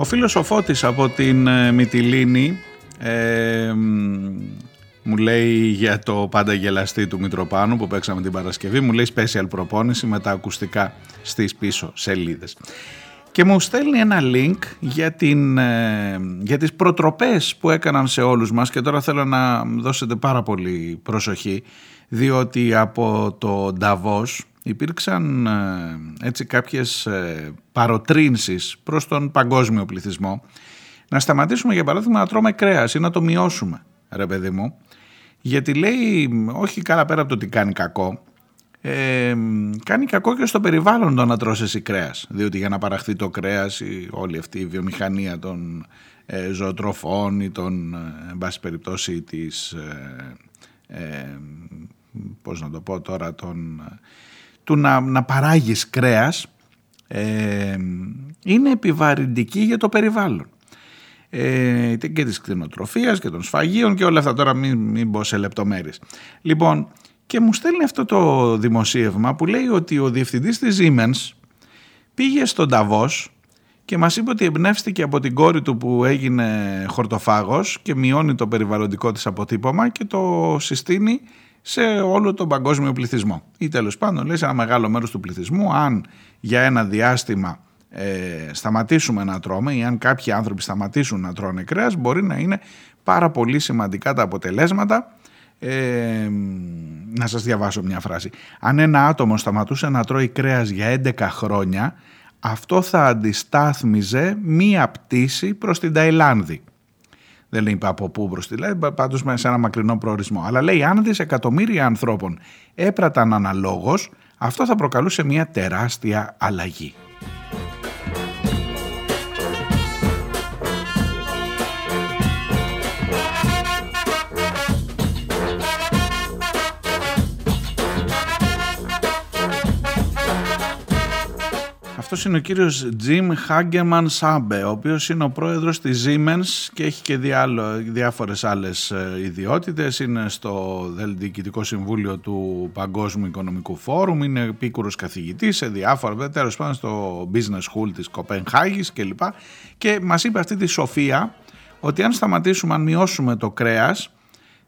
Ο φίλος ο Φώτης από την ε, Μυτιλίνη ε, μου λέει για το πάντα γελαστή του Μητροπάνου που παίξαμε την Παρασκευή, μου λέει special προπόνηση με τα ακουστικά στις πίσω σελίδες. Και μου στέλνει ένα link για, την, ε, για τις προτροπές που έκαναν σε όλους μας και τώρα θέλω να δώσετε πάρα πολύ προσοχή διότι από το Davos υπήρξαν ε, έτσι κάποιες ε, παροτρύνσεις προς τον παγκόσμιο πληθυσμό. Να σταματήσουμε για παράδειγμα να τρώμε κρέας ή να το μειώσουμε ρε παιδί μου. Γιατί λέει όχι καλά πέρα από το ότι κάνει κακό ε, κάνει κακό και στο περιβάλλον το να τρως εσύ κρέας. Διότι για να παραχθεί το κρέας η, όλη αυτή η βιομηχανία των ε, ζωοτροφών ή των ε, εν πάση περιπτώσει της ε, πώς να το πω τώρα των του να, να παράγεις κρέας ε, είναι επιβαρυντική για το περιβάλλον. Ε, και της κτηνοτροφίας και των σφαγίων και όλα αυτά τώρα μην, μην μπω σε λεπτομέρειες. Λοιπόν, και μου στέλνει αυτό το δημοσίευμα που λέει ότι ο διευθυντής της Siemens πήγε στον Ταβός και μας είπε ότι εμπνεύστηκε από την κόρη του που έγινε χορτοφάγος και μειώνει το περιβαλλοντικό της αποτύπωμα και το συστήνει σε όλο τον παγκόσμιο πληθυσμό. Ή τέλος πάντων λέει σε ένα μεγάλο μέρος του πληθυσμού αν για ένα διάστημα ε, σταματήσουμε να τρώμε ή αν κάποιοι άνθρωποι σταματήσουν να τρώνε κρέας μπορεί να είναι πάρα πολύ σημαντικά τα αποτελέσματα ε, να σας διαβάσω μια φράση. Αν ένα άτομο σταματούσε να τρώει κρέας για 11 χρόνια αυτό θα αντιστάθμιζε μία πτήση προς την Ταϊλάνδη. Δεν λέει από πού προς τη λέει, πάντως σε ένα μακρινό προορισμό. Αλλά λέει αν δισεκατομμύρια ανθρώπων έπραταν αναλόγως, αυτό θα προκαλούσε μια τεράστια αλλαγή. Αυτός είναι ο κύριος Jim Hageman Sabe, ο οποίος είναι ο πρόεδρος της Siemens και έχει και διάφορες άλλες ε, ιδιότητες. Είναι στο Διοικητικό Συμβούλιο του Παγκόσμιου Οικονομικού Φόρουμ, είναι επίκουρος καθηγητής σε διάφορα, τέλος πάντων στο Business School της Κοπενχάγης κλπ. Και μας είπε αυτή τη σοφία ότι αν σταματήσουμε, αν μειώσουμε το κρέας,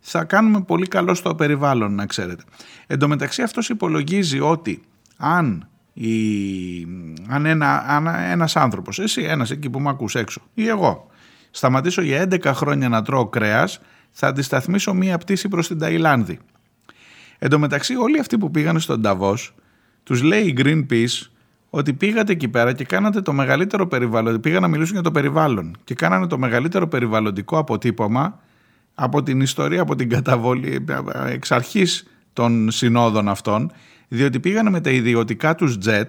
θα κάνουμε πολύ καλό στο περιβάλλον, να ξέρετε. Εν τω μεταξύ αυτός υπολογίζει ότι αν η, αν, ένα, αν ένας άνθρωπος, εσύ ένας εκεί που με ακούς έξω ή εγώ, σταματήσω για 11 χρόνια να τρώω κρέας, θα αντισταθμίσω μία πτήση προς την Ταϊλάνδη. Εν τω μεταξύ όλοι αυτοί που πήγαν στον Ταβός, τους λέει η Greenpeace ότι πήγατε εκεί πέρα και κάνατε το μεγαλύτερο περιβάλλον, πήγαν να μιλήσουν για το περιβάλλον και κάνανε το μεγαλύτερο περιβαλλοντικό αποτύπωμα από την ιστορία, από την καταβολή εξ αρχής των συνόδων αυτών διότι πήγανε με τα ιδιωτικά τους jet.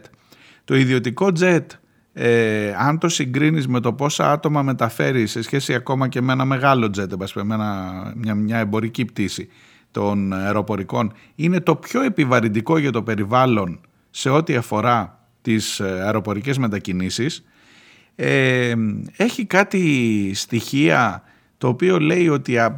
Το ιδιωτικό jet, ε, αν το συγκρίνεις με το πόσα άτομα μεταφέρεις σε σχέση ακόμα και με ένα μεγάλο jet, με μια, μια εμπορική πτήση των αεροπορικών, είναι το πιο επιβαρυντικό για το περιβάλλον σε ό,τι αφορά τις ε, αεροπορικές μετακινήσεις. Ε, έχει κάτι στοιχεία το οποίο λέει ότι ε,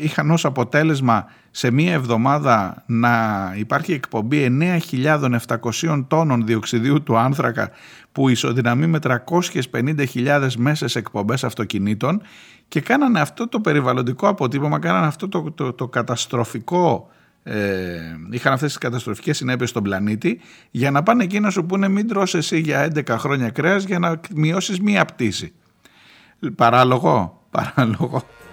είχαν ως αποτέλεσμα σε μία εβδομάδα να υπάρχει εκπομπή 9.700 τόνων διοξιδίου του άνθρακα που ισοδυναμεί με 350.000 μέσες εκπομπές αυτοκινήτων και κάνανε αυτό το περιβαλλοντικό αποτύπωμα, κάνανε αυτό το, το, το καταστροφικό ε, είχαν αυτές τις καταστροφικές συνέπειες στον πλανήτη για να πάνε εκεί να σου πούνε μην τρως εσύ για 11 χρόνια κρέας για να μειώσεις μία πτήση. Παράλογο, παράλογο. Εν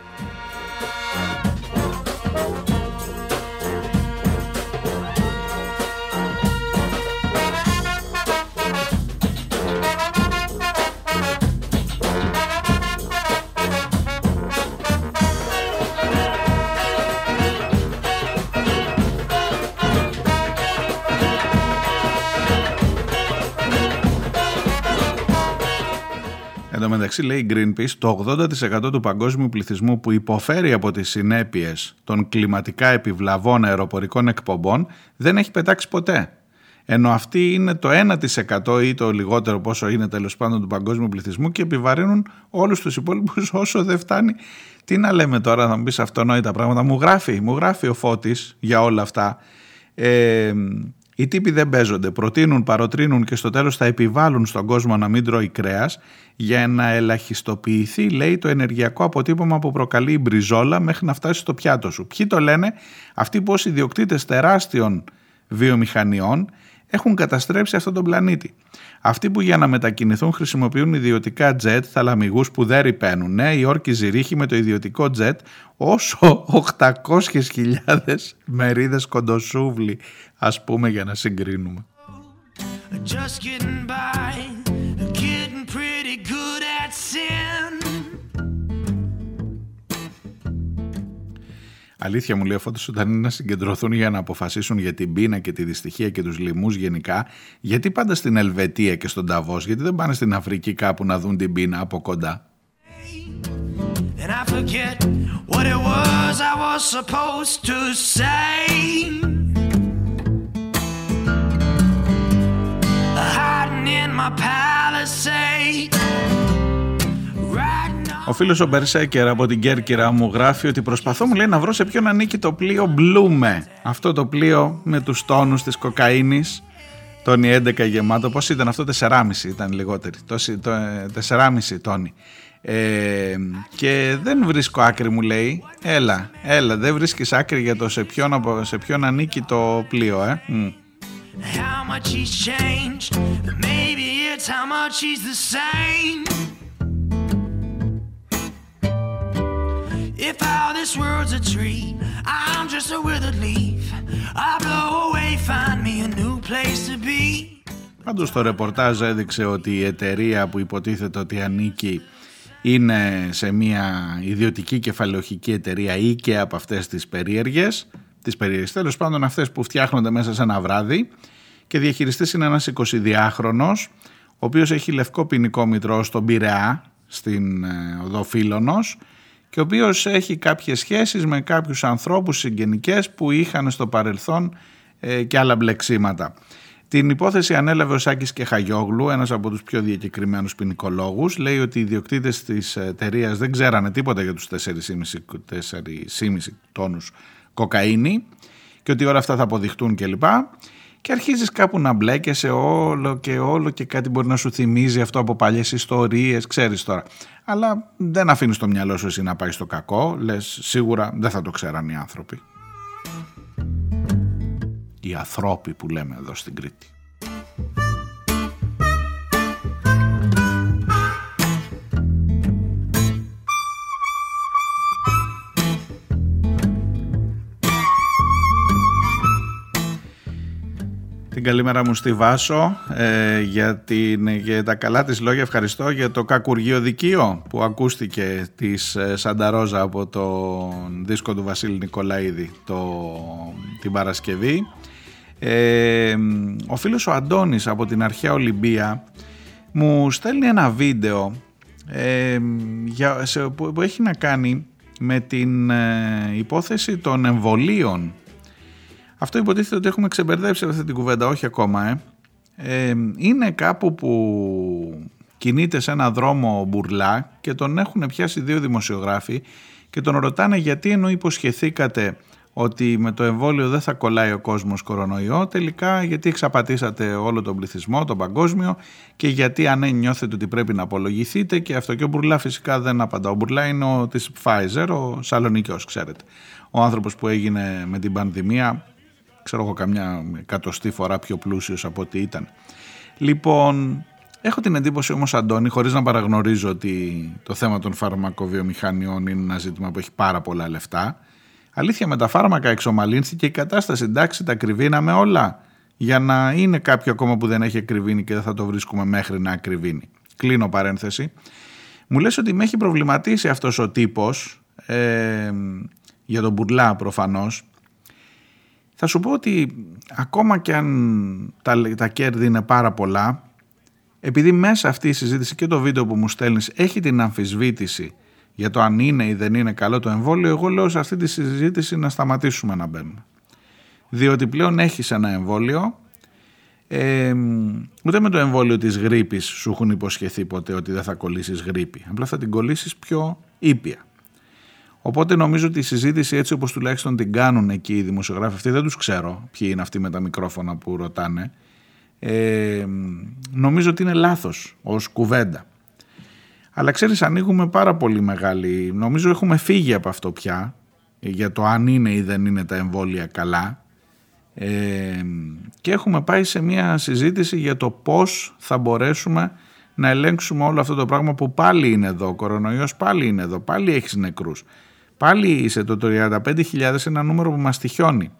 τω μεταξύ λέει η Greenpeace το 80% του παγκόσμιου πληθυσμού που υποφέρει από τις συνέπειες των κλιματικά επιβλαβών αεροπορικών εκπομπών δεν έχει πετάξει ποτέ. Ενώ αυτοί είναι το 1% ή το λιγότερο πόσο είναι τέλος πάντων του παγκόσμιου πληθυσμού και επιβαρύνουν όλους τους υπόλοιπους όσο δεν φτάνει. Τι να λέμε τώρα, θα μου πεις αυτονόητα πράγματα. Μου γράφει, μου γράφει ο Φώτης για όλα αυτά. Ε, οι τύποι δεν παίζονται, προτείνουν, παροτρύνουν και στο τέλος θα επιβάλλουν στον κόσμο να μην τρώει κρέας για να ελαχιστοποιηθεί, λέει, το ενεργειακό αποτύπωμα που προκαλεί η μπριζόλα μέχρι να φτάσει στο πιάτο σου. Ποιοι το λένε, αυτοί που ως ιδιοκτήτες τεράστιων βιομηχανιών έχουν καταστρέψει αυτόν τον πλανήτη. Αυτοί που για να μετακινηθούν χρησιμοποιούν ιδιωτικά τζετ, θαλαμιγούς που δεν ρηπαίνουν. Ναι, η όρκη ζυρίχη με το ιδιωτικό τζετ όσο 800.000 μερίδες κοντοσούβλι, ας πούμε για να συγκρίνουμε. Αλήθεια μου λέει ο όταν είναι να συγκεντρωθούν για να αποφασίσουν για την πείνα και τη δυστυχία και τους λοιμούς γενικά, γιατί πάντα στην Ελβετία και στον Ταβός, γιατί δεν πάνε στην Αφρική κάπου να δουν την πείνα από κοντά; Ο φίλος ο Μπερσέκερ από την Κέρκυρα μου γράφει ότι προσπαθώ μου λέει να βρω σε ποιον ανήκει το πλοίο Μπλούμε. Αυτό το πλοίο με τους τόνους της κοκαίνης, τόνι 11 γεμάτο, πώς ήταν αυτό 4,5 ήταν λιγότερη, το, 4,5 τόνι. Ε, και δεν βρίσκω άκρη μου λέει, έλα, έλα δεν βρίσκεις άκρη για το σε ποιον, σε ποιον ανήκει το πλοίο ε. How much he's changed, maybe it's how much he's the same. This world's a tree, I'm just a withered leaf. I blow away, find me a new place to be. Πάντως το ρεπορτάζ έδειξε ότι η εταιρεία που υποτίθεται ότι ανήκει είναι σε μια ιδιωτική κεφαλαιοχική εταιρεία ή και από αυτές τις περίεργες, τις περίεργες τέλος πάντων αυτές που φτιάχνονται μέσα σε ένα βράδυ και διαχειριστής είναι ένας 22χρονος ο οποίος έχει λευκό ποινικό μητρό στον Πειραιά στην ε, οδό Φίλωνος και ο οποίος έχει κάποιες σχέσεις με κάποιους ανθρώπους συγγενικές που είχαν στο παρελθόν ε, και άλλα μπλεξίματα. Την υπόθεση ανέλαβε ο Σάκης και Χαγιόγλου, ένας από τους πιο διακεκριμένους ποινικολόγους. Λέει ότι οι ιδιοκτήτες της εταιρείας δεν ξέρανε τίποτα για τους 4,5 τόνους κοκαίνη και ότι όλα αυτά θα αποδειχτούν κλπ. Και αρχίζεις κάπου να μπλέκεσαι όλο και όλο και κάτι μπορεί να σου θυμίζει αυτό από παλιές ιστορίες, ξέρεις τώρα. Αλλά δεν αφήνεις το μυαλό σου εσύ να πάει στο κακό, λες σίγουρα δεν θα το ξέραν οι άνθρωποι οι ανθρώποι που λέμε εδώ στην Κρήτη. Την καλημέρα μου στη Βάσο ε, για, την, για τα καλά της λόγια. Ευχαριστώ για το κακουργείο δικείο που ακούστηκε της ε, Σανταρόζα από το δίσκο του Βασίλη Νικολαίδη το, την Παρασκευή. Ε, ο φίλος ο Αντώνης από την αρχαία Ολυμπία μου στέλνει ένα βίντεο ε, για, σε, που, έχει να κάνει με την ε, υπόθεση των εμβολίων. Αυτό υποτίθεται ότι έχουμε ξεμπερδέψει αυτή την κουβέντα, όχι ακόμα. Ε. Ε, είναι κάπου που κινείται σε ένα δρόμο μπουρλά και τον έχουν πιάσει δύο δημοσιογράφοι και τον ρωτάνε γιατί ενώ υποσχεθήκατε ότι με το εμβόλιο δεν θα κολλάει ο κόσμος κορονοϊό, τελικά γιατί εξαπατήσατε όλο τον πληθυσμό, τον παγκόσμιο και γιατί αν νιώθετε ότι πρέπει να απολογηθείτε και αυτό και ο Μπουρλά φυσικά δεν απαντά. Ο Μπουρλά είναι ο της Pfizer, ο Σαλονικιός ξέρετε. Ο άνθρωπος που έγινε με την πανδημία, ξέρω εγώ καμιά εκατοστή φορά πιο πλούσιος από ό,τι ήταν. Λοιπόν, έχω την εντύπωση όμως Αντώνη, χωρίς να παραγνωρίζω ότι το θέμα των φαρμακοβιομηχανιών είναι ένα ζήτημα που έχει πάρα πολλά λεφτά, Αλήθεια με τα φάρμακα εξομαλύνθηκε η κατάσταση. Εντάξει, τα κρυβίναμε όλα. Για να είναι κάποιο ακόμα που δεν έχει ακριβήνει και δεν θα το βρίσκουμε μέχρι να ακριβήνει. Κλείνω παρένθεση. Μου λες ότι με έχει προβληματίσει αυτός ο τύπος ε, για τον Μπουρλά προφανώς. Θα σου πω ότι ακόμα και αν τα, τα κέρδη είναι πάρα πολλά, επειδή μέσα αυτή η συζήτηση και το βίντεο που μου στέλνεις έχει την αμφισβήτηση για το αν είναι ή δεν είναι καλό το εμβόλιο, εγώ λέω σε αυτή τη συζήτηση να σταματήσουμε να μπαίνουμε. Διότι πλέον έχεις ένα εμβόλιο, ε, ούτε με το εμβόλιο της γρήπης σου έχουν υποσχεθεί ποτέ ότι δεν θα κολλήσεις γρήπη. Απλά θα την κολλήσεις πιο ήπια. Οπότε νομίζω ότι η συζήτηση έτσι όπως τουλάχιστον την κάνουν εκεί οι δημοσιογράφοι αυτοί, δεν τους ξέρω ποιοι είναι αυτοί με τα μικρόφωνα που ρωτάνε, ε, νομίζω ότι είναι λάθος ως κουβέντα. Αλλά ξέρεις ανοίγουμε πάρα πολύ μεγάλη, νομίζω έχουμε φύγει από αυτό πια για το αν είναι ή δεν είναι τα εμβόλια καλά ε, και έχουμε πάει σε μια συζήτηση για το πώς θα μπορέσουμε να ελέγξουμε όλο αυτό το πράγμα που πάλι είναι εδώ, ο κορονοϊός πάλι είναι εδώ, πάλι έχεις νεκρούς. Πάλι είσαι το 35.000 ένα νούμερο που μας τυχιώνει.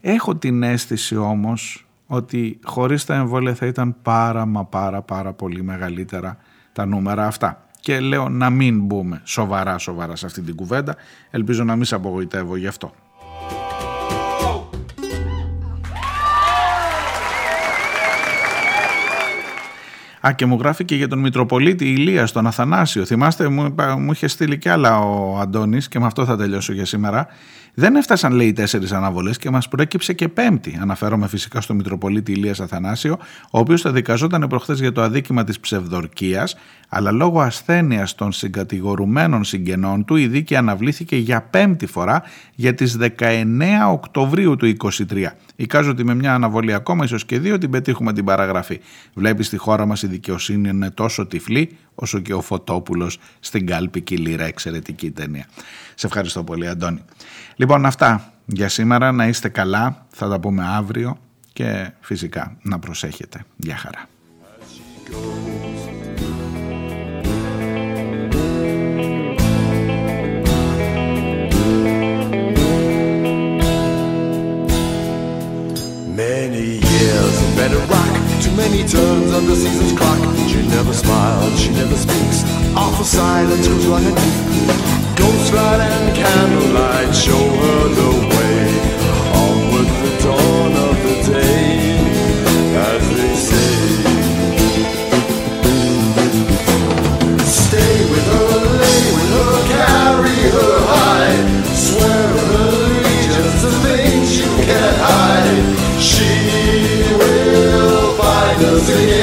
Έχω την αίσθηση όμως ότι χωρίς τα εμβόλια θα ήταν πάρα μα πάρα πάρα πολύ μεγαλύτερα τα νούμερα αυτά. Και λέω να μην μπούμε σοβαρά σοβαρά σε αυτή την κουβέντα. Ελπίζω να μην σε απογοητεύω γι' αυτό. Α, και μου γράφει και για τον Μητροπολίτη Ηλίας, τον Αθανάσιο. Θυμάστε, μου, μου είχε στείλει κι άλλα ο Αντώνης και με αυτό θα τελειώσω για σήμερα. Δεν έφτασαν, λέει, τέσσερις αναβολές και μας προέκυψε και πέμπτη. Αναφέρομαι φυσικά στο Μητροπολίτη Ηλίας Αθανάσιο, ο οποίος θα δικαζόταν προχθές για το αδίκημα της ψευδορκίας, αλλά λόγω ασθένειας των συγκατηγορουμένων συγγενών του, η δίκη αναβλήθηκε για πέμπτη φορά για τις 19 Οκτωβρίου του 2023. Εικάζω ότι με μια αναβολή ακόμα, ίσως και δύο, την πετύχουμε την παραγραφή. Βλέπεις στη χώρα μας η δικαιοσύνη είναι τόσο τυφλή, όσο και ο Φωτόπουλος στην κάλπη Κιλίρα, εξαιρετική ταινία. Σε ευχαριστώ πολύ Αντώνη. Λοιπόν αυτά για σήμερα. Να είστε καλά. Θα τα πούμε αύριο και φυσικά να προσέχετε. Γεια χαρά. Many years Ghostlight and candlelight show her the way. On with the dawn of the day, as they say. Stay with her, lay with her, carry her high. Swear her allegiance to things you can't hide. She will find us again.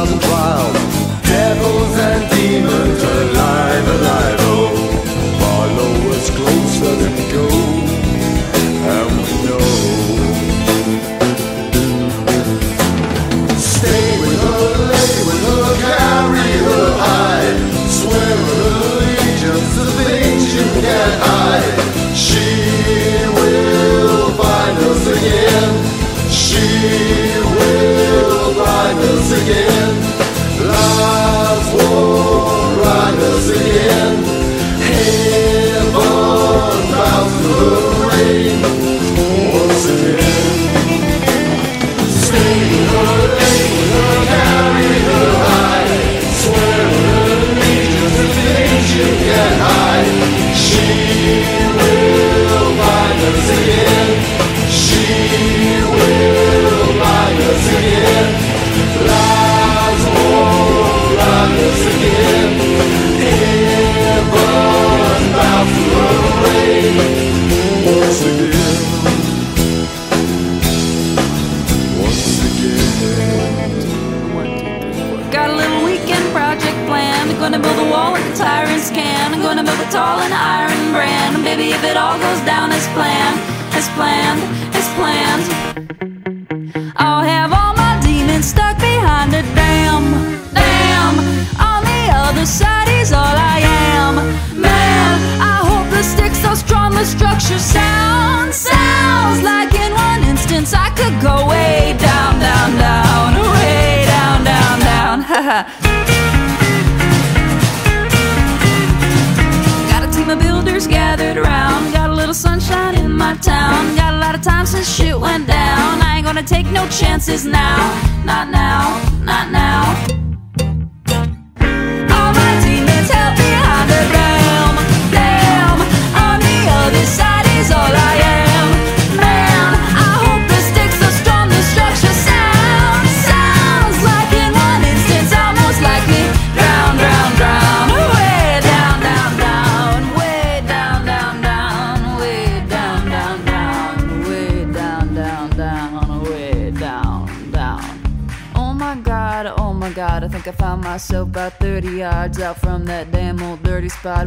thousand tries.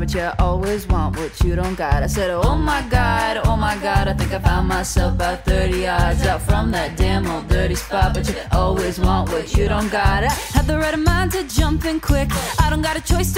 but you always want what you don't got. I said, Oh my god, oh my god, I think I found myself about 30 yards out from that damn old dirty spot. But you always want what you don't got. I had the right of mind to jump in quick. I don't got a choice